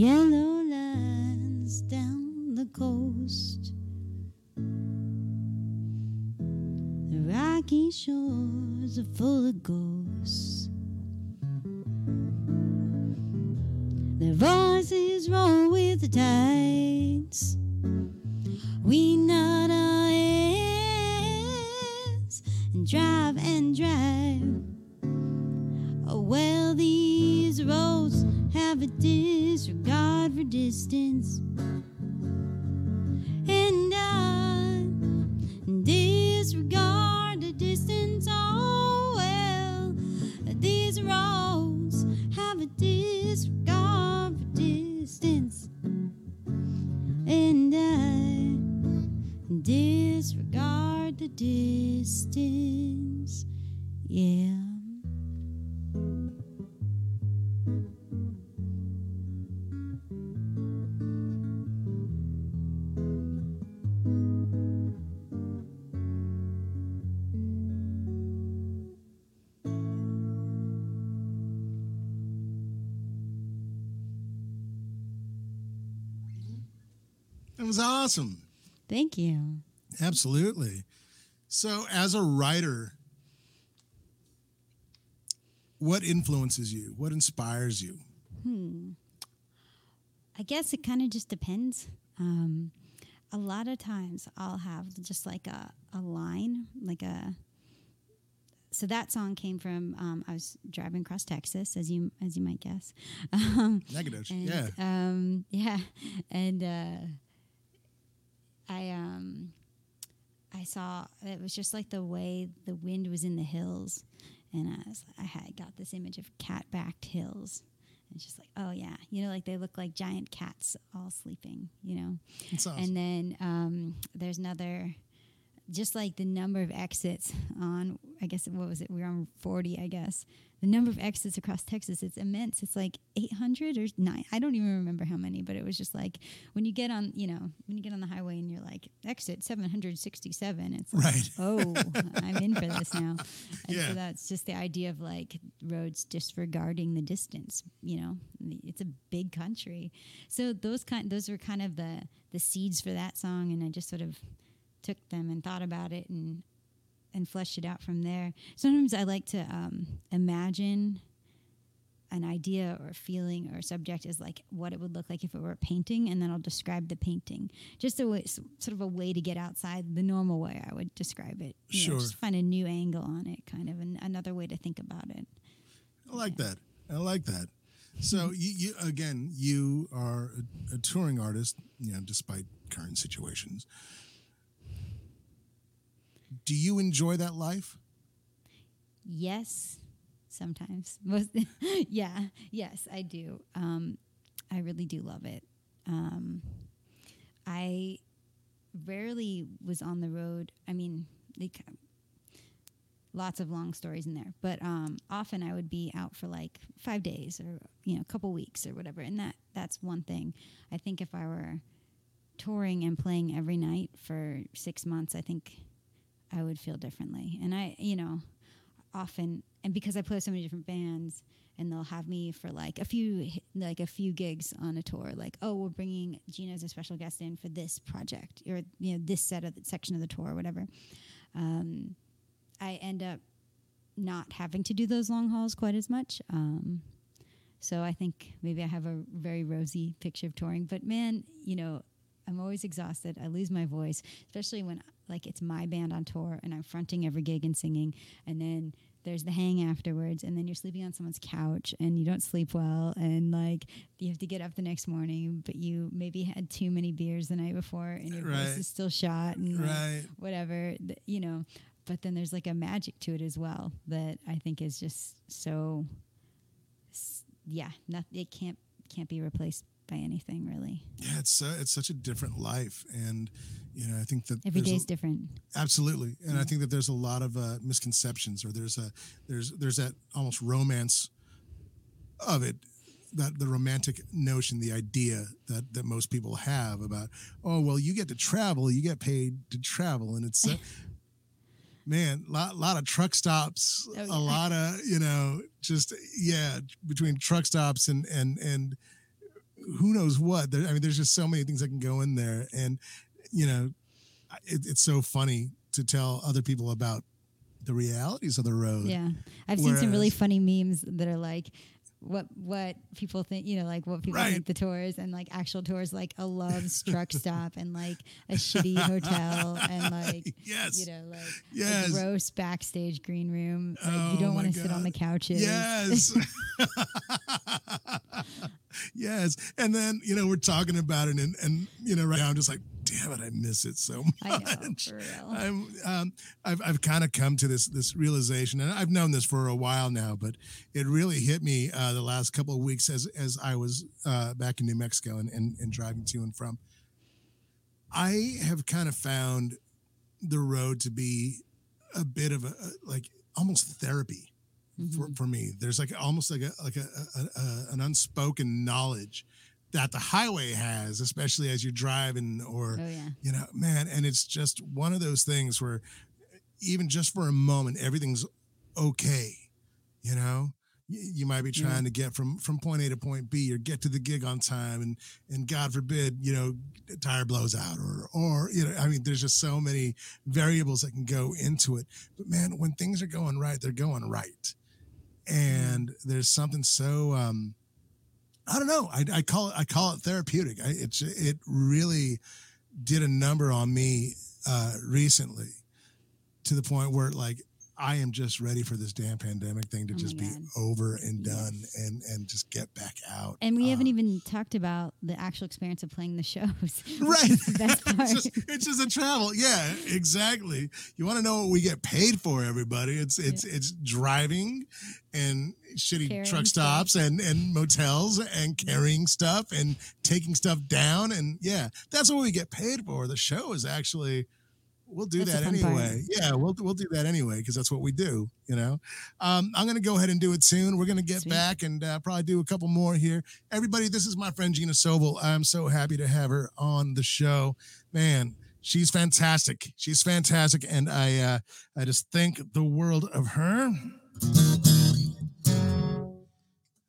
[SPEAKER 3] Yellow
[SPEAKER 2] awesome.
[SPEAKER 3] Thank you.
[SPEAKER 2] Absolutely. So, as a writer, what influences you? What inspires you? Hmm.
[SPEAKER 3] I guess it kind of just depends. Um, a lot of times I'll have just like a, a line, like a. So that song came from um, I was driving across Texas, as you as you might guess. <laughs> Um,
[SPEAKER 2] Negative.
[SPEAKER 3] and,
[SPEAKER 2] Yeah.
[SPEAKER 3] Um, <laughs> yeah. And uh, I um, I saw it was just like the way the wind was in the hills, and I was I had got this image of cat backed hills. And It's just like, oh yeah, you know, like they look like giant cats all sleeping, you know. And then um, there's another, just like the number of exits on, I guess, what was it? We were on 40, I guess. The number of exits across Texas, it's immense. It's like 800 or nine. I don't even remember how many, but it was just like when you get on, you know, when you get on the highway and you're like, exit 767, it's like,
[SPEAKER 2] Right.
[SPEAKER 3] oh, I'm in for this now. <laughs> And
[SPEAKER 2] Yeah.
[SPEAKER 3] so that's just the idea of like roads disregarding the distance, you know, it's a big country. So those kind, those were kind of the, the seeds for that song. And I just sort of took them and thought about it and, and fleshed it out from there. Sometimes I like to um, imagine an idea or a feeling or a subject as like what it would look like if it were a painting, and then I'll describe the painting. Just a way, sort of a way to get outside the normal way I would describe it. You know,
[SPEAKER 2] Sure.
[SPEAKER 3] just find a new angle on it, kind of, and another way to think about it.
[SPEAKER 2] I like that. I like that. So you, you again, you are a, a touring artist, you know, despite current situations. Do you enjoy that life?
[SPEAKER 3] Yes, sometimes. <laughs> Yeah, yes, I do. Um, I really do love it. Um, I rarely was on the road. I mean, like, lots of long stories in there, but um, often I would be out for like five days or you know a couple weeks or whatever, and that that's one thing. I think if I were touring and playing every night for six months, I think I would feel differently. And I, you know, often and because I play with so many different bands and they'll have me for like a few like a few gigs on a tour like oh we're bringing Gina as a special guest in for this project or you know this set of the section of the tour or whatever um, I end up not having to do those long hauls quite as much um, so I think maybe I have a very rosy picture of touring but man you know I'm always exhausted. I lose my voice especially when like it's my band on tour and I'm fronting every gig and singing. And then there's the hang afterwards and then you're sleeping on someone's couch and you don't sleep well. And like you have to get up the next morning but you maybe had too many beers the night before and your
[SPEAKER 2] Right.
[SPEAKER 3] voice is still shot and like, whatever you know. But then there's like a magic to it as well that I think is just so yeah not, it can't can't be replaced by anything really.
[SPEAKER 2] Yeah, it's uh, it's such a different life, and you know, I think that
[SPEAKER 3] every
[SPEAKER 2] day
[SPEAKER 3] is different.
[SPEAKER 2] Absolutely, and I think that there's a lot of uh, misconceptions, or there's a there's there's that almost romance of it, that the romantic notion, the idea that that most people have about, oh well, you get to travel, you get paid to travel, and it's uh, <laughs> man, a lot lot of truck stops,
[SPEAKER 3] Oh,
[SPEAKER 2] a lot of you know, just yeah, between truck stops and and and who knows what. There, I mean, there's just so many things that can go in there, and you know, it, it's so funny to tell other people about the realities of the road.
[SPEAKER 3] Yeah, I've seen some really funny memes that are like, what what people think, you know, like what people
[SPEAKER 2] Right.
[SPEAKER 3] think the tours and like actual tours, like a Love's truck stop and like a shitty hotel and like <laughs>
[SPEAKER 2] Yes.
[SPEAKER 3] you know like
[SPEAKER 2] Yes.
[SPEAKER 3] a gross backstage green room. Like
[SPEAKER 2] Oh
[SPEAKER 3] you don't want to sit on the couches.
[SPEAKER 2] Yes. <laughs> <laughs> yes. And then, you know, we're talking about it and, and you know, right now I'm just like, damn it, I miss it so <laughs> much.
[SPEAKER 3] I for.
[SPEAKER 2] I'm, um, I've, I've kind of come to this, this realization and I've known this for a while now, but it really hit me, uh, the last couple of weeks as, as I was, uh, back in New Mexico and, and, and driving to and from, I have kind of found the road to be a bit of a, like almost therapy for,
[SPEAKER 3] Mhm.
[SPEAKER 2] for me. There's like almost like a like a, a, a an unspoken knowledge that the highway has, especially as you're driving or
[SPEAKER 3] Oh yeah.
[SPEAKER 2] you know, man, and it's just one of those things where even just for a moment everything's okay, you know. You, you might be
[SPEAKER 3] Yeah.
[SPEAKER 2] trying to get from from point A to point B or get to the gig on time and and God forbid, you know, tire blows out or or you know, I mean there's just so many variables that can go into it. But man, when things are going right, they're going right. And there's something so um I don't know. I, I call it I call it therapeutic. I, it's it really did a number on me uh, recently to the point where like I am just ready for this damn pandemic thing to
[SPEAKER 3] Oh
[SPEAKER 2] just be over and done
[SPEAKER 3] Yes.
[SPEAKER 2] and and just get back out.
[SPEAKER 3] And we haven't
[SPEAKER 2] Uh,
[SPEAKER 3] even talked about the actual experience of playing the shows. <laughs>
[SPEAKER 2] Right.
[SPEAKER 3] the best part. <laughs>
[SPEAKER 2] it's, just, it's just a travel. Yeah, exactly. You want to know what we get paid for, everybody? It's it's it's driving and shitty
[SPEAKER 3] Carrying
[SPEAKER 2] truck
[SPEAKER 3] stuff.
[SPEAKER 2] stops and and motels and carrying stuff and taking stuff down and yeah, that's what we get paid for. The show is actually we'll do
[SPEAKER 3] That's
[SPEAKER 2] that
[SPEAKER 3] fun part.
[SPEAKER 2] anyway. Yeah, we'll we'll do that anyway because that's what we do. You know, um, I'm gonna go ahead and do it soon. We're gonna get
[SPEAKER 3] Sweet.
[SPEAKER 2] back and uh, probably do a couple more here. Everybody, this is my friend Gina Sobel. I'm so happy to have her on the show. Man, she's fantastic. She's fantastic, and I uh, I just think the world of her.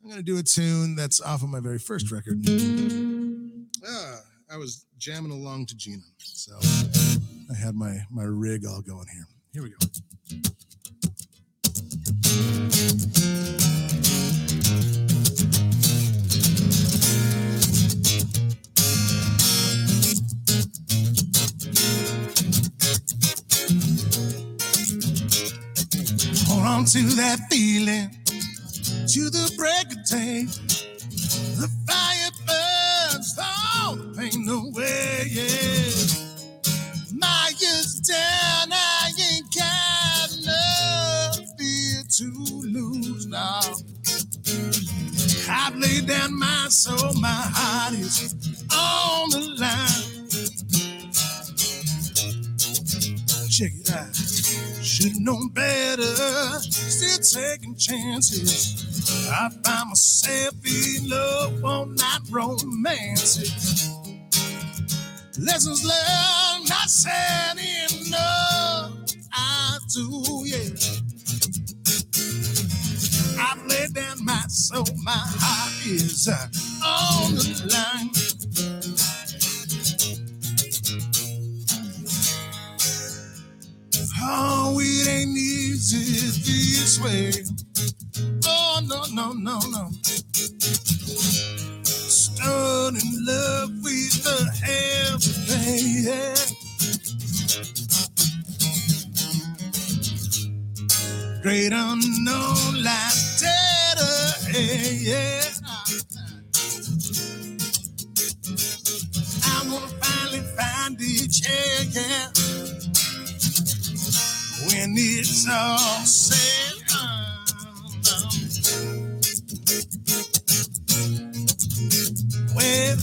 [SPEAKER 2] I'm gonna do a tune that's off of my very first record. Ah, I was jamming along to Gina, so I had my my rig all going here. Here we go. Hold on to that feeling to the break of day. The fire I ain't got no fear to lose now. I've laid down my soul, my heart is on the line. Check it out. Should've known better, still taking chances. I find myself in love on that romance. Lessons learned, not said enough. Do, yeah. I've laid down my soul, my heart is uh, on the line. Oh, it ain't easy this way. Oh, no, no, no, no. Stood in love with the heaven, yeah. Great unknown lies dead ahead, yeah. I'm gonna finally find it, yeah, when it's all said and. Well,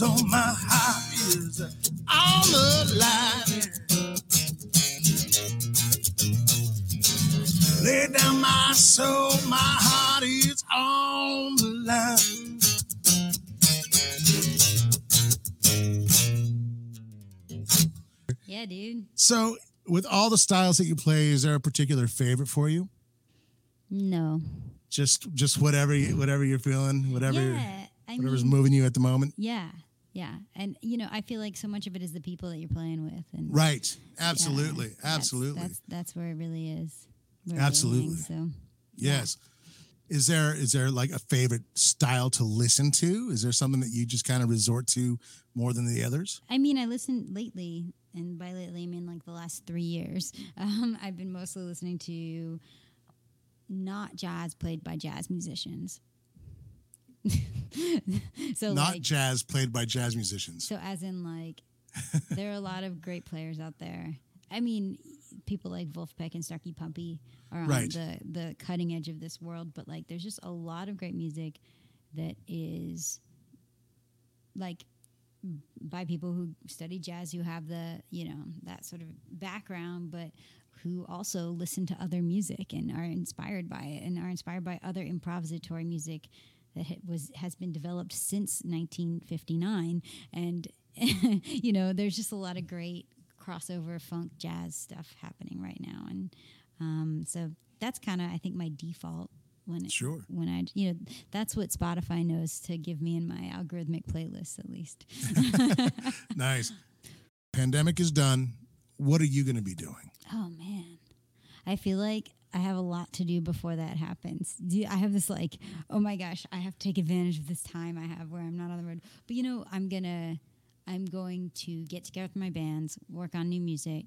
[SPEAKER 1] down my heart is on the line. Lay down my soul, my heart is on the line.
[SPEAKER 3] Yeah, dude.
[SPEAKER 2] So, with all the styles that you play, is there a particular favorite for you?
[SPEAKER 3] No.
[SPEAKER 2] Just, just whatever, you, whatever you're feeling, whatever,
[SPEAKER 3] yeah,
[SPEAKER 2] whatever's
[SPEAKER 3] mean,
[SPEAKER 2] moving you at the moment.
[SPEAKER 3] yeah, yeah, and you know, I feel like so much of it is the people that you're playing with, and
[SPEAKER 2] Right.
[SPEAKER 3] yeah,
[SPEAKER 2] Absolutely.
[SPEAKER 3] that's-
[SPEAKER 2] Absolutely.
[SPEAKER 3] That's, that's where it really is.
[SPEAKER 2] Absolutely.
[SPEAKER 3] so
[SPEAKER 2] yes. Is there is there like a favorite style to listen to? Is there something that you just kind of resort to more than the others?
[SPEAKER 3] I mean, I listened lately, and by lately I mean like the last three years. <laughs> Um, I've been mostly listening to not jazz played by jazz musicians. <laughs> so
[SPEAKER 2] Not
[SPEAKER 3] like,
[SPEAKER 2] jazz played by jazz musicians.
[SPEAKER 3] so as in like, <laughs> there are a lot of great players out there. I mean, people like Vulfpeck and Snarky Puppy are on
[SPEAKER 2] Right.
[SPEAKER 3] the the cutting edge of this world, but like, there's just a lot of great music that is like by people who study jazz who have the you know that sort of background but who also listen to other music and are inspired by it and are inspired by other improvisatory music that was has been developed since 1959 and <laughs> you know there's just a lot of great crossover funk jazz stuff happening right now and um, so that's kind of i think my default when it,
[SPEAKER 2] Sure.
[SPEAKER 3] when I you know that's what Spotify knows to give me in my algorithmic playlists at least. <laughs>
[SPEAKER 2] nice. Pandemic is done. What are you going to be doing?
[SPEAKER 3] oh man, I feel like I have a lot to do before that happens. Do I have this like oh my gosh I have to take advantage of this time I have where I'm not on the road. But you know I'm gonna I'm going to get together with my bands, work on new music,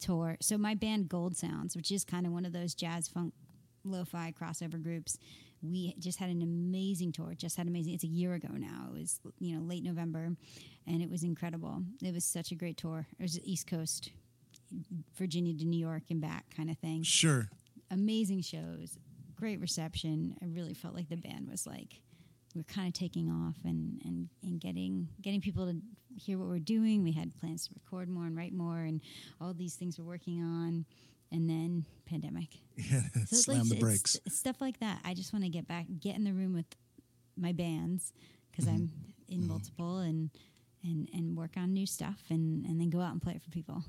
[SPEAKER 3] tour. So my band Gold Sounds, which is kind of one of those jazz funk lo-fi crossover groups we just had an amazing tour just had amazing it's a year ago now it was you know late november and it was incredible it was such a great tour it was east coast virginia to new york and back kind of thing
[SPEAKER 2] Sure.
[SPEAKER 3] Amazing shows great reception i really felt like the band was like we're kind of taking off and, and, and getting getting people to hear what we're doing we had plans to record more and write more and all these things we're working on and then pandemic <laughs>
[SPEAKER 2] Yeah.
[SPEAKER 3] so
[SPEAKER 2] Slam
[SPEAKER 3] like-
[SPEAKER 2] the brakes.
[SPEAKER 3] stuff like that. I just want to get back, get in the room with my bands because
[SPEAKER 2] Mm-hmm.
[SPEAKER 3] I'm in multiple and and and work on new stuff and and then go out and play it for people.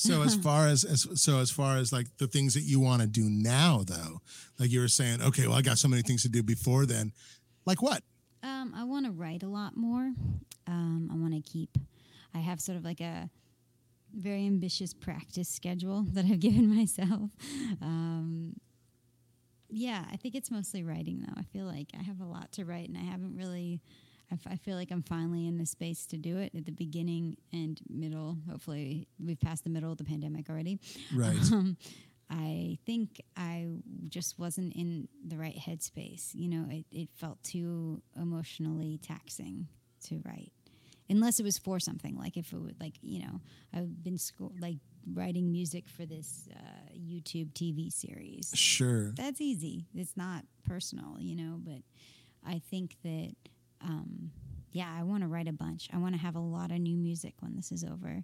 [SPEAKER 2] So as <laughs> far as, as so as far as like the things that you want to do now though, like you were saying, okay, well I got so many things to do before then. Like what?
[SPEAKER 3] Um, I want to write a lot more. Um, I want to keep. I have sort of like a very ambitious practice schedule that I've <laughs> given myself. Um, yeah, I think it's mostly writing though. I feel like I have a lot to write, and I haven't really. I, f- I feel like I'm finally in the space to do it at the beginning and middle. Hopefully, we've passed the middle of the pandemic already.
[SPEAKER 2] Right. <laughs>
[SPEAKER 3] Um, I think I just wasn't in the right headspace. You know, it, it felt too emotionally taxing to write. Unless it was for something, like if it would, like, you know, I've been sco- like writing music for this uh, YouTube TV series.
[SPEAKER 2] Sure.
[SPEAKER 3] That's easy. It's not personal, you know, but I think that, um, yeah, I want to write a bunch. I want to have a lot of new music when this is over.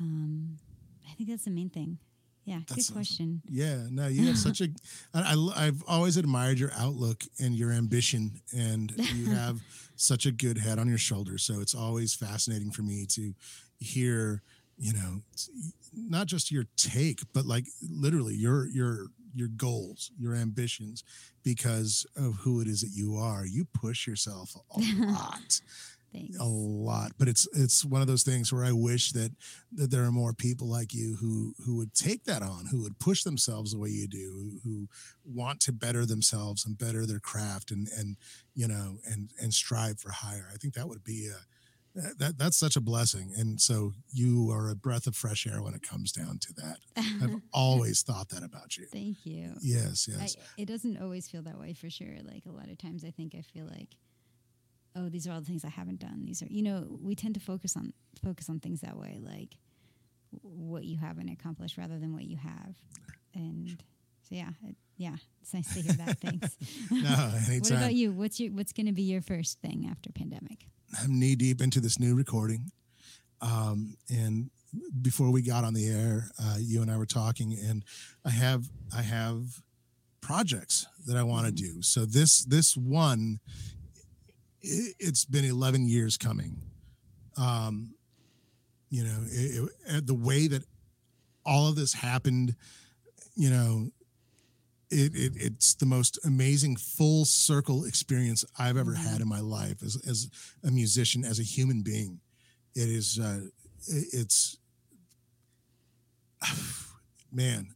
[SPEAKER 3] Um, I think that's the main thing. Yeah,
[SPEAKER 2] That's
[SPEAKER 3] good
[SPEAKER 2] awesome.
[SPEAKER 3] question.
[SPEAKER 2] Yeah, no, you have such a. <laughs> I, I, I've always admired your outlook and your ambition, and <laughs> you have such a good head on your shoulders. So it's always fascinating for me to hear, you know, not just your take, but like literally your your your goals, your ambitions, because of who it is that you are. You push yourself a <laughs> lot.
[SPEAKER 3] Thanks.
[SPEAKER 2] a lot. But it's it's one of those things where I wish that that there are more people like you who who would take that on, who would push themselves the way you do, who want to better themselves and better their craft and and you know and and strive for higher. I think that would be a that that's such a blessing and so you are a breath of fresh air when it comes down to that i've <laughs> always thought that about you
[SPEAKER 3] Thank you.
[SPEAKER 2] yes
[SPEAKER 3] I,
[SPEAKER 2] yes
[SPEAKER 3] it doesn't always feel that way for sure. Like a lot of times, I think I feel like, oh, these are all the things I haven't done. These are, you know, we tend to focus on focus on things that way, like what you haven't accomplished rather than what you have. And so, yeah, it, yeah, it's nice to hear that. Thanks. <laughs>
[SPEAKER 2] no <laughs>
[SPEAKER 3] what about you? What's your What's going to be your first thing after pandemic?
[SPEAKER 2] I'm knee deep into this new recording. Um, and before we got on the air, uh, you and I were talking, and I have I have projects that I want to do. So this this one, it, it's been 11 years coming. Um, you know, it, it, the way that all of this happened, you know, it, it it's the most amazing full circle experience I've ever had in my life as as a musician, as a human being. It is uh, it's <sighs> man,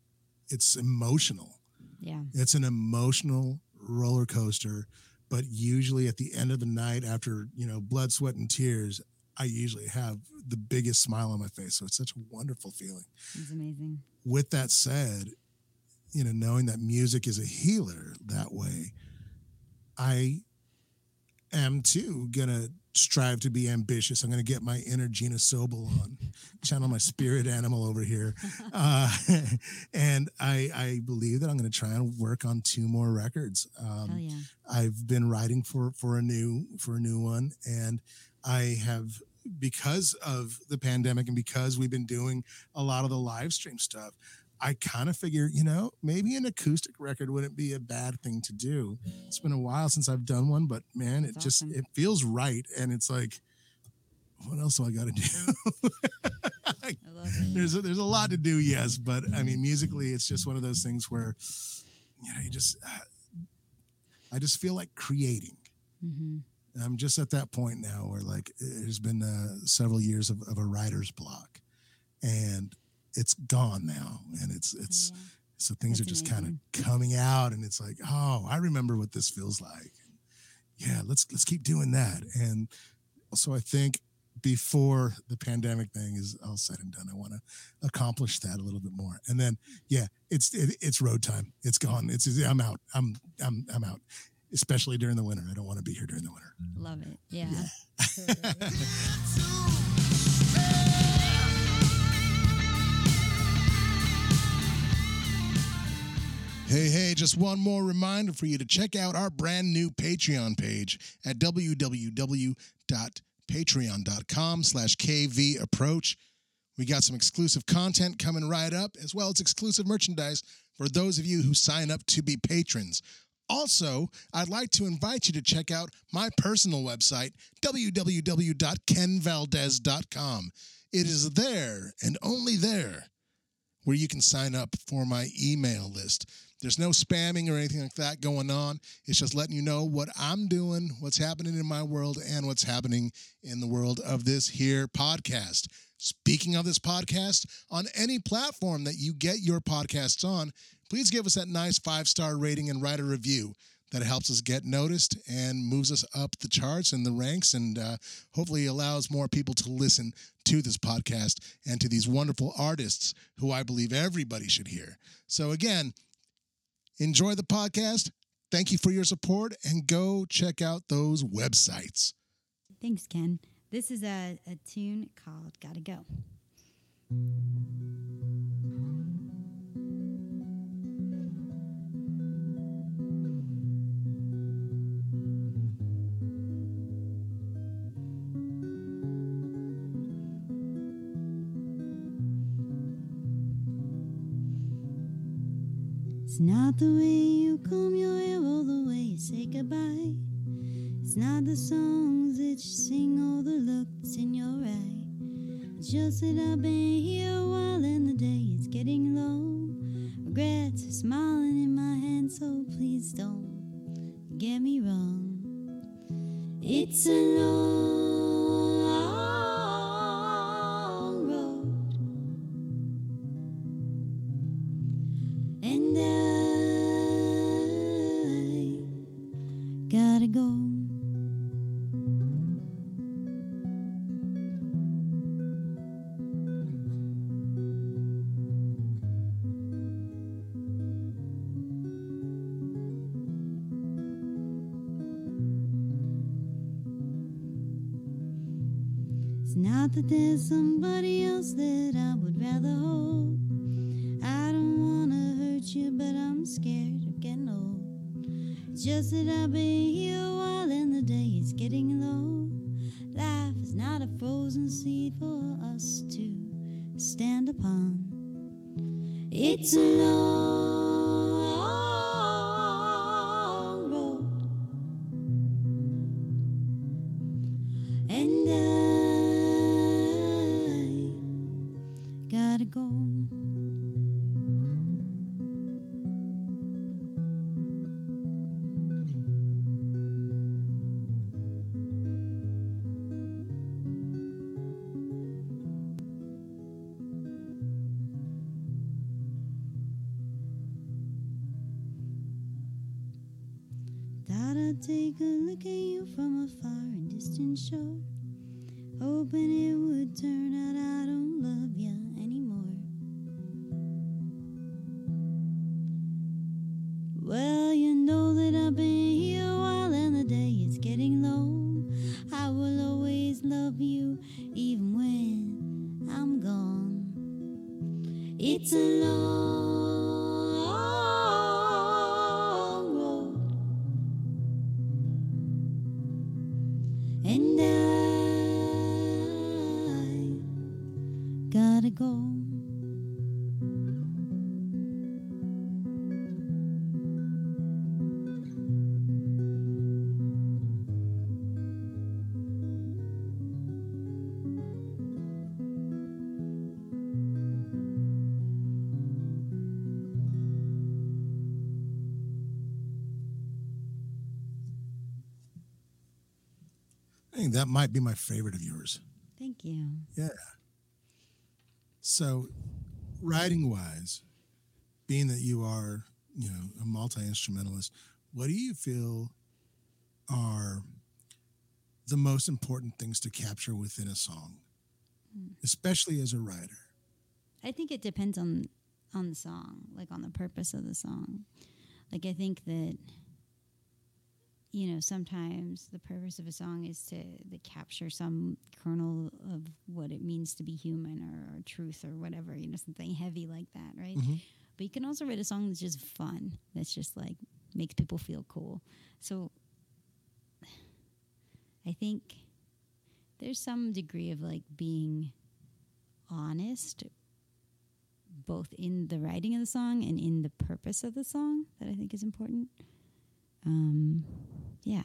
[SPEAKER 2] it's emotional.
[SPEAKER 3] Yeah.
[SPEAKER 2] It's an emotional roller coaster, but usually at the end of the night, after you know blood, sweat, and tears, I usually have the biggest smile on my face. So it's such a wonderful feeling
[SPEAKER 3] It's amazing.
[SPEAKER 2] with that said, you know, knowing that music is a healer that way, I am too gonna strive to be ambitious. I'm gonna get my inner Gina Sobel on, channel my spirit animal over here, <laughs> uh, <laughs> and I, I believe that I'm gonna try and work on two more records. Um,
[SPEAKER 3] yeah.
[SPEAKER 2] I've been writing for for a new for a new one, and I have because of the pandemic and because we've been doing a lot of the live stream stuff. I kind of figure, you know, maybe an acoustic record wouldn't be a bad thing to do. It's been a while since I've done one, but man, it just
[SPEAKER 3] awesome.
[SPEAKER 2] it feels right, and it's like, what else do I got to do?
[SPEAKER 3] I love it. <laughs>
[SPEAKER 2] there's a, there's a lot to do, yes, but I mean, musically, it's just one of those things where, you know, you just, uh, I just feel like creating.
[SPEAKER 3] hmm
[SPEAKER 2] I'm just at that point now where like there's been uh, several years of, of a writer's block, and it's gone now, and it's it's
[SPEAKER 3] yeah.
[SPEAKER 2] so things
[SPEAKER 3] That's
[SPEAKER 2] are just kind of coming out, and it's like oh, I remember what this feels like. Yeah, let's let's keep doing that, and so I think before the pandemic thing is all said and done, I want to accomplish that a little bit more, and then yeah, it's it, it's road time. It's gone. It's I'm out. I'm I'm I'm out. Especially during the winter. I don't want to be here during the winter.
[SPEAKER 3] Love it. Yeah. <laughs>
[SPEAKER 1] Hey, hey, just one more reminder for you to check out our brand new Patreon page at www.patreon.com slash kvapproach. We got some exclusive content coming right up, as well as exclusive merchandise for those of you who sign up to be patrons. Also, I'd like to invite you to check out my personal website, www.kenvaldez.com. It is there and only there where you can sign up for my email list. There's no spamming or anything like that going on. It's just letting you know what I'm doing, what's happening in my world, and what's happening in the world of this here podcast. Speaking of this podcast, on any platform that you get your podcasts on, please give us that nice five star rating and write a review. That helps us get noticed and moves us up the charts and the ranks, and uh, hopefully allows more people to listen to this podcast and to these wonderful artists who I believe everybody should hear. So, again, enjoy the podcast. Thank you for your support and go check out those websites.
[SPEAKER 3] Thanks, Ken. This is a, a tune called Gotta Go. It's not the way you comb your hair or the way you say goodbye. It's not the songs that you sing or the look that's in your eye. It's just that I've been here a while and the day is getting low. Regrets are smiling in my hand, so please don't get me wrong. It's a somebody else that I would rather hold. I don't wanna hurt you, but I'm scared of getting old. Just that I've been here
[SPEAKER 2] think that might be my favorite of yours.
[SPEAKER 3] Thank you.
[SPEAKER 2] Yeah. So, writing wise, being that you are, you know, a multi instrumentalist, what do you feel are the most important things to capture within a song, hmm. especially as a writer?
[SPEAKER 3] I think it depends on on the song, like on the purpose of the song. Like I think that you know sometimes the purpose of a song is to, to capture some kernel of what it means to be human or, or truth or whatever you know something heavy like that right
[SPEAKER 2] Mhm.
[SPEAKER 3] but you can also write a song that's just fun that's just like makes people feel cool so i think there's some degree of like being honest both in the writing of the song and in the purpose of the song that I think is important. Um, yeah.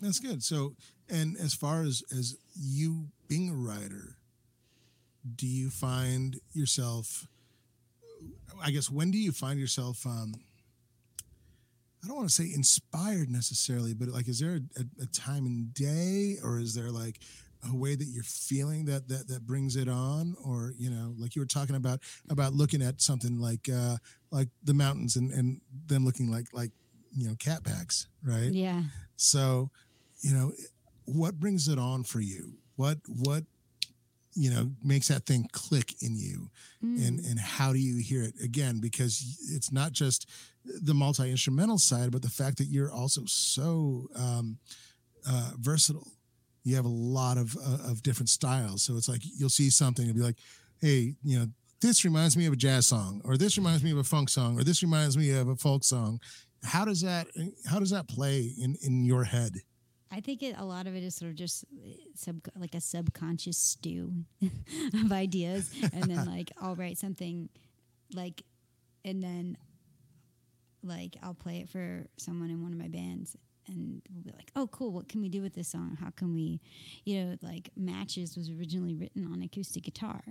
[SPEAKER 2] That's good. So, and as far as as you being a writer, do you find yourself? I guess when do you find yourself? Um, I don't want to say inspired necessarily, but like, is there a, a time and day, or is there like a way that you're feeling that that that brings it on, or you know, like you were talking about about looking at something like uh, like the mountains and and them looking like like you know cat packs, right?
[SPEAKER 3] Yeah.
[SPEAKER 2] So, you know, what brings it on for you? What what you know makes that thing click in you, and and how do you hear it again? Because it's not just the multi instrumental side, but the fact that you're also so um, uh, versatile. You have a lot of uh, of different styles, so it's like you'll see something and be like, "Hey, you know, this reminds me of a jazz song, or this reminds me of a funk song, or this reminds me of a folk song." How does that how does that play in in your head?
[SPEAKER 3] I think it, a lot of it is sort of just uh, sub, like a subconscious stew <laughs> of ideas, and then <laughs> like I'll write something like, and then like I'll play it for someone in one of my bands, and we'll be like, "Oh, cool! What can we do with this song? How can we, you know, like Matches was originally written on acoustic guitar,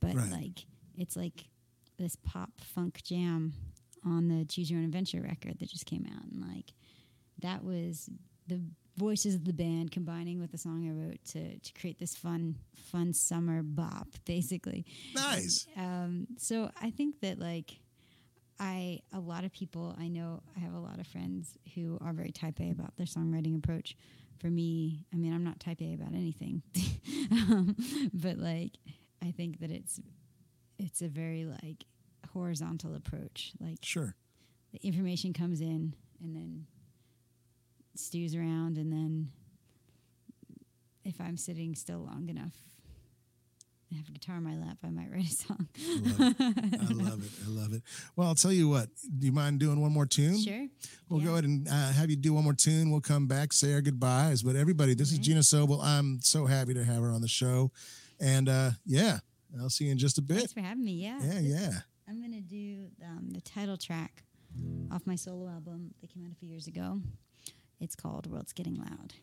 [SPEAKER 3] but
[SPEAKER 2] Right.
[SPEAKER 3] like it's like this pop funk jam on the Choose Your Own Adventure record that just came out, and like that was the voices of the band combining with the song I wrote to to create this fun fun summer bop, <laughs> basically.
[SPEAKER 2] Nice.
[SPEAKER 3] Um, so I think that like I a lot of people I know I have a lot of friends who are very type A about their songwriting approach. For me, I mean, I'm not type A about anything, <laughs> um, but like I think that it's it's a very like horizontal approach. Like
[SPEAKER 1] Sure.
[SPEAKER 3] the information comes in and then stews around and then if I'm sitting still long enough and have a guitar in my lap, I might <laughs> write a song.
[SPEAKER 1] It. I love it. I love it. Well, I'll tell you what. Do you mind doing one more tune?
[SPEAKER 3] Sure.
[SPEAKER 1] We'll go ahead and uh, have you do one more tune. We'll come back, say our goodbyes. But everybody, this is. Gina Sobel. I'm so happy to have her on the show. And uh, yeah, I'll see you in just a bit.
[SPEAKER 3] Thanks for having me. Yeah.
[SPEAKER 1] Yeah, yeah.
[SPEAKER 3] I'm gonna do um, the title track off my solo album that came out a few years ago. It's called "World's Getting Loud."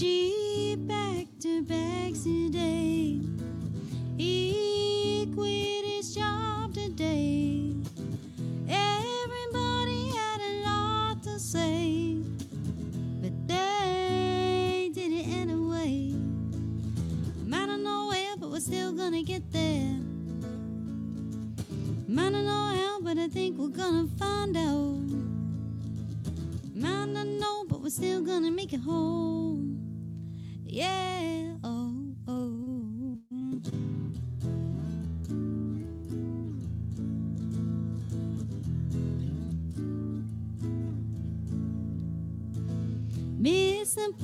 [SPEAKER 3] She packed her bags today. He quit his job today. Everybody had a lot to say, but they did it anyway. Might not know where, but we're still gonna get there. i not know how, but I think we're gonna find out. i not know, but we're still gonna make it home. Yeah, oh, oh. Miss the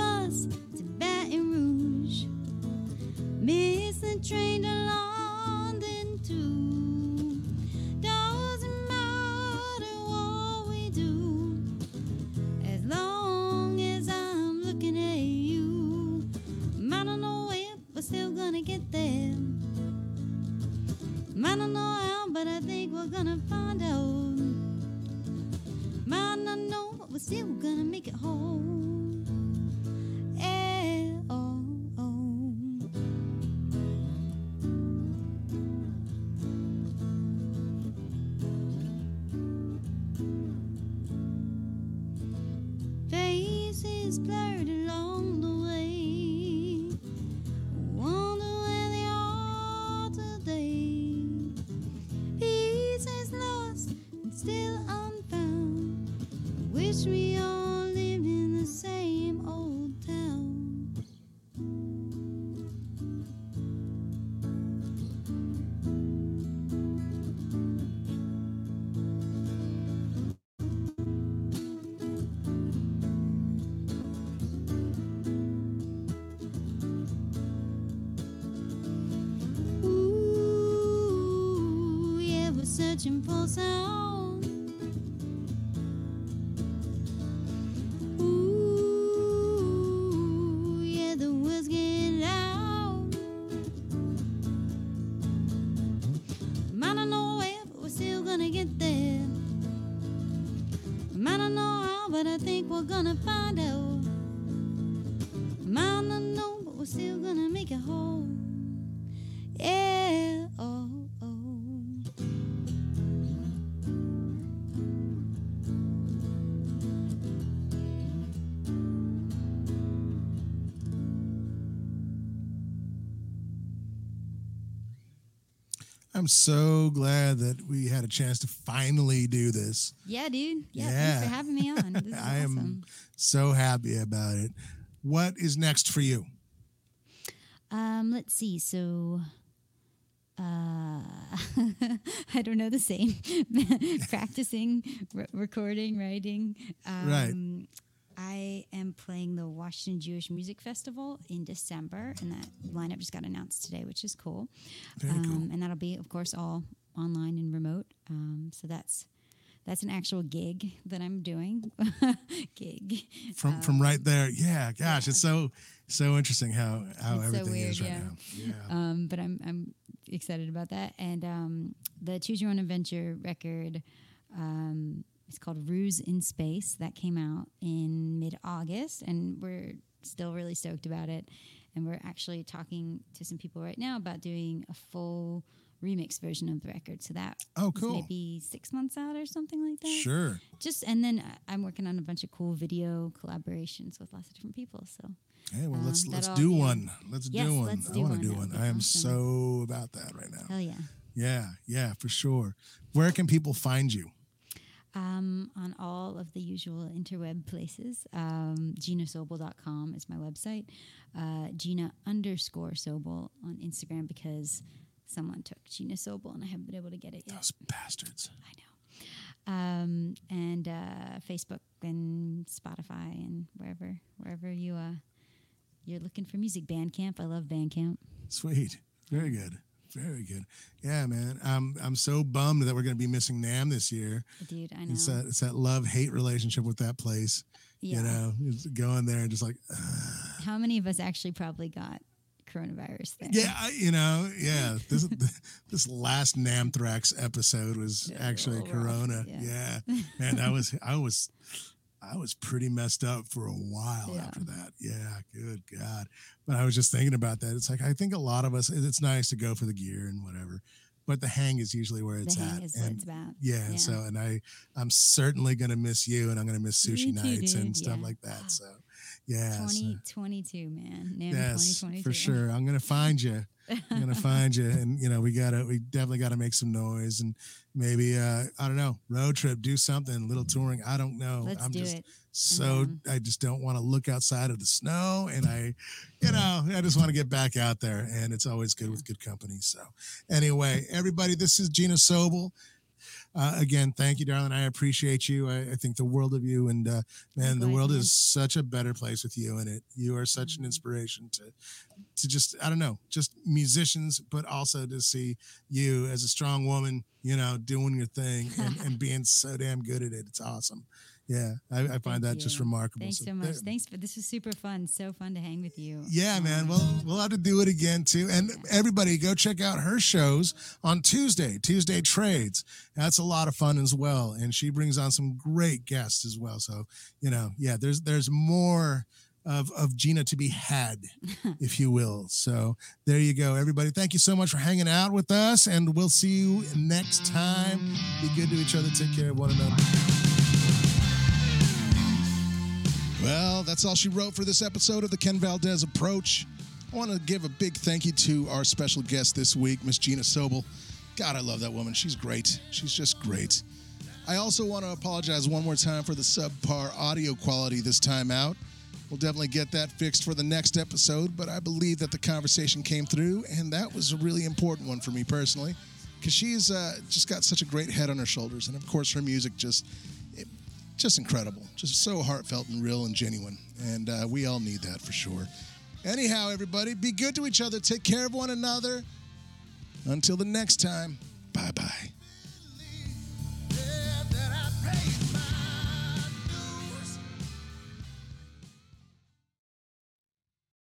[SPEAKER 3] I'm
[SPEAKER 1] so glad that we had a chance to finally do this.
[SPEAKER 3] Yeah, dude. Yeah,
[SPEAKER 1] Yeah.
[SPEAKER 3] thanks for having me on. This <laughs> is
[SPEAKER 1] I am so happy about it. What is next for you?
[SPEAKER 3] Um, let's see. So, uh, <laughs> I don't know the same. <laughs> Practicing, re- recording, writing. Um,
[SPEAKER 1] Right.
[SPEAKER 3] I am playing the Washington Jewish Music Festival in December, and that lineup just got announced today, which is cool.
[SPEAKER 1] Very
[SPEAKER 3] um,
[SPEAKER 1] cool.
[SPEAKER 3] And that'll be, of course, all online and remote. Um, so that's that's an actual gig that I'm doing. <laughs> gig.
[SPEAKER 1] From from right there. Yeah, gosh, it's so so interesting how how
[SPEAKER 3] It's so
[SPEAKER 1] everything
[SPEAKER 3] weird,
[SPEAKER 1] is right
[SPEAKER 3] yeah.
[SPEAKER 1] now. Yeah.
[SPEAKER 3] um, but I'm I'm excited about that. And um, the Choose Your Own Adventure record um, is called Ruse in Space. That came out in mid August, and we're still really stoked about it. and we're actually talking to some people right now about doing a full remix version of the record. So that
[SPEAKER 2] Oh, cool.
[SPEAKER 3] maybe six months out or something like that.
[SPEAKER 2] Sure.
[SPEAKER 3] Just and then uh, I'm working on a bunch of cool video collaborations with lots of different people. So
[SPEAKER 2] Hey, well,
[SPEAKER 3] Um,
[SPEAKER 2] let's let's do one. Let's
[SPEAKER 3] Yes,
[SPEAKER 2] do one.
[SPEAKER 3] let's
[SPEAKER 2] I want to do one. I am
[SPEAKER 3] awesome.
[SPEAKER 2] so about that right now.
[SPEAKER 3] hell yeah.
[SPEAKER 2] Yeah, yeah, for sure. Where can people find you?
[SPEAKER 3] Um, on all of the usual interweb places. Um, GinaSobel.com is my website. Uh, Gina underscore Sobel on Instagram because someone took Gina Sobel and I haven't been able to get it yet.
[SPEAKER 2] Those bastards.
[SPEAKER 3] I know. Um, and uh, Facebook and Spotify and wherever wherever you uh, you're looking for music. Bandcamp. I love Bandcamp.
[SPEAKER 2] Sweet. Very good. Very good. Yeah, man. I'm I'm so bummed that we're gonna be missing NAMM this year.
[SPEAKER 3] Dude, I know.
[SPEAKER 2] It's that it's that love hate relationship with that place.
[SPEAKER 3] yeah.
[SPEAKER 2] You know, it's going there and just like,
[SPEAKER 3] How many of us actually probably got coronavirus there?
[SPEAKER 2] yeah, I- you know, yeah. <laughs> This this last NAMMthrax episode was actually
[SPEAKER 3] rough,
[SPEAKER 2] Corona.
[SPEAKER 3] yeah.
[SPEAKER 2] Yeah, <laughs> man, I was I was I was pretty messed up for a while
[SPEAKER 3] Yeah.
[SPEAKER 2] after that. Yeah, good God. But I was just thinking about that. It's like I think a lot of us. It's nice to go for the gear and whatever, but the hang is usually where it's
[SPEAKER 3] the
[SPEAKER 2] at.
[SPEAKER 3] hang is what
[SPEAKER 2] and
[SPEAKER 3] it's about.
[SPEAKER 2] yeah, and so and I I'm certainly gonna miss you, and I'm gonna miss sushi
[SPEAKER 3] too,
[SPEAKER 2] nights and
[SPEAKER 3] dude,
[SPEAKER 2] stuff
[SPEAKER 3] yeah.
[SPEAKER 2] like that. <gasps> So yeah, so-
[SPEAKER 3] 2022, man. NAMM
[SPEAKER 2] yes,
[SPEAKER 3] 2022.
[SPEAKER 2] for sure. I'm gonna <laughs> find you. I'm gonna find you, and you know we gotta, we definitely gotta make some noise, and maybe uh I don't know, road trip, do something, little mm-hmm. touring. I don't know.
[SPEAKER 3] Let's
[SPEAKER 2] I'm
[SPEAKER 3] do
[SPEAKER 2] just
[SPEAKER 3] it.
[SPEAKER 2] so
[SPEAKER 3] down.
[SPEAKER 2] I just don't want to look outside of the snow, and I, you mm-hmm. know, I just want to get back out there, and it's always good with good company. So, anyway, everybody, this is Gina Sobel. Uh, again, thank you, darling. I appreciate you. I, I think the world of you, and uh, man, the world is such a better place with you in it. You are such an
[SPEAKER 3] Mhm.
[SPEAKER 2] inspiration to, to just I don't know, just musicians, but also to see you as a strong woman, you know, doing your thing and, and <laughs> being so damn good at it. It's awesome. Yeah, I, I find
[SPEAKER 3] Thank
[SPEAKER 2] that just remarkable.
[SPEAKER 3] Thanks so
[SPEAKER 2] there-
[SPEAKER 3] much. Thanks for this was super fun. So fun to hang with you.
[SPEAKER 2] yeah, man.
[SPEAKER 3] Um,
[SPEAKER 2] Well, we'll have to do it again too. And everybody, go check out her shows on Tuesday. Tuesday Trades. That's a lot of fun as well. And she brings on some great guests as well. So you know, yeah, there's there's more of of Gina to be had, <laughs> if you will. So there you go, everybody. Thank you so much for hanging out with us, and we'll see you next time. Be good to each other. Take care of one another.
[SPEAKER 4] Well, that's all she wrote for this episode of the Ken Valdez Approach. I want to give a big thank you to our special guest this week, Miss Gina Sobel. God, I love that woman. She's great. She's just great. I also want to apologize one more time for the subpar audio quality this time out. We'll definitely get that fixed for the next episode, but I believe that the conversation came through, and that was a really important one for me personally, because she's uh, just got such a great head on her shoulders, and of course her music just just incredible, just so heartfelt and real and genuine, and uh, we all need that for sure. Anyhow, everybody, be good to each other, take care of one another. Until the next time, bye bye.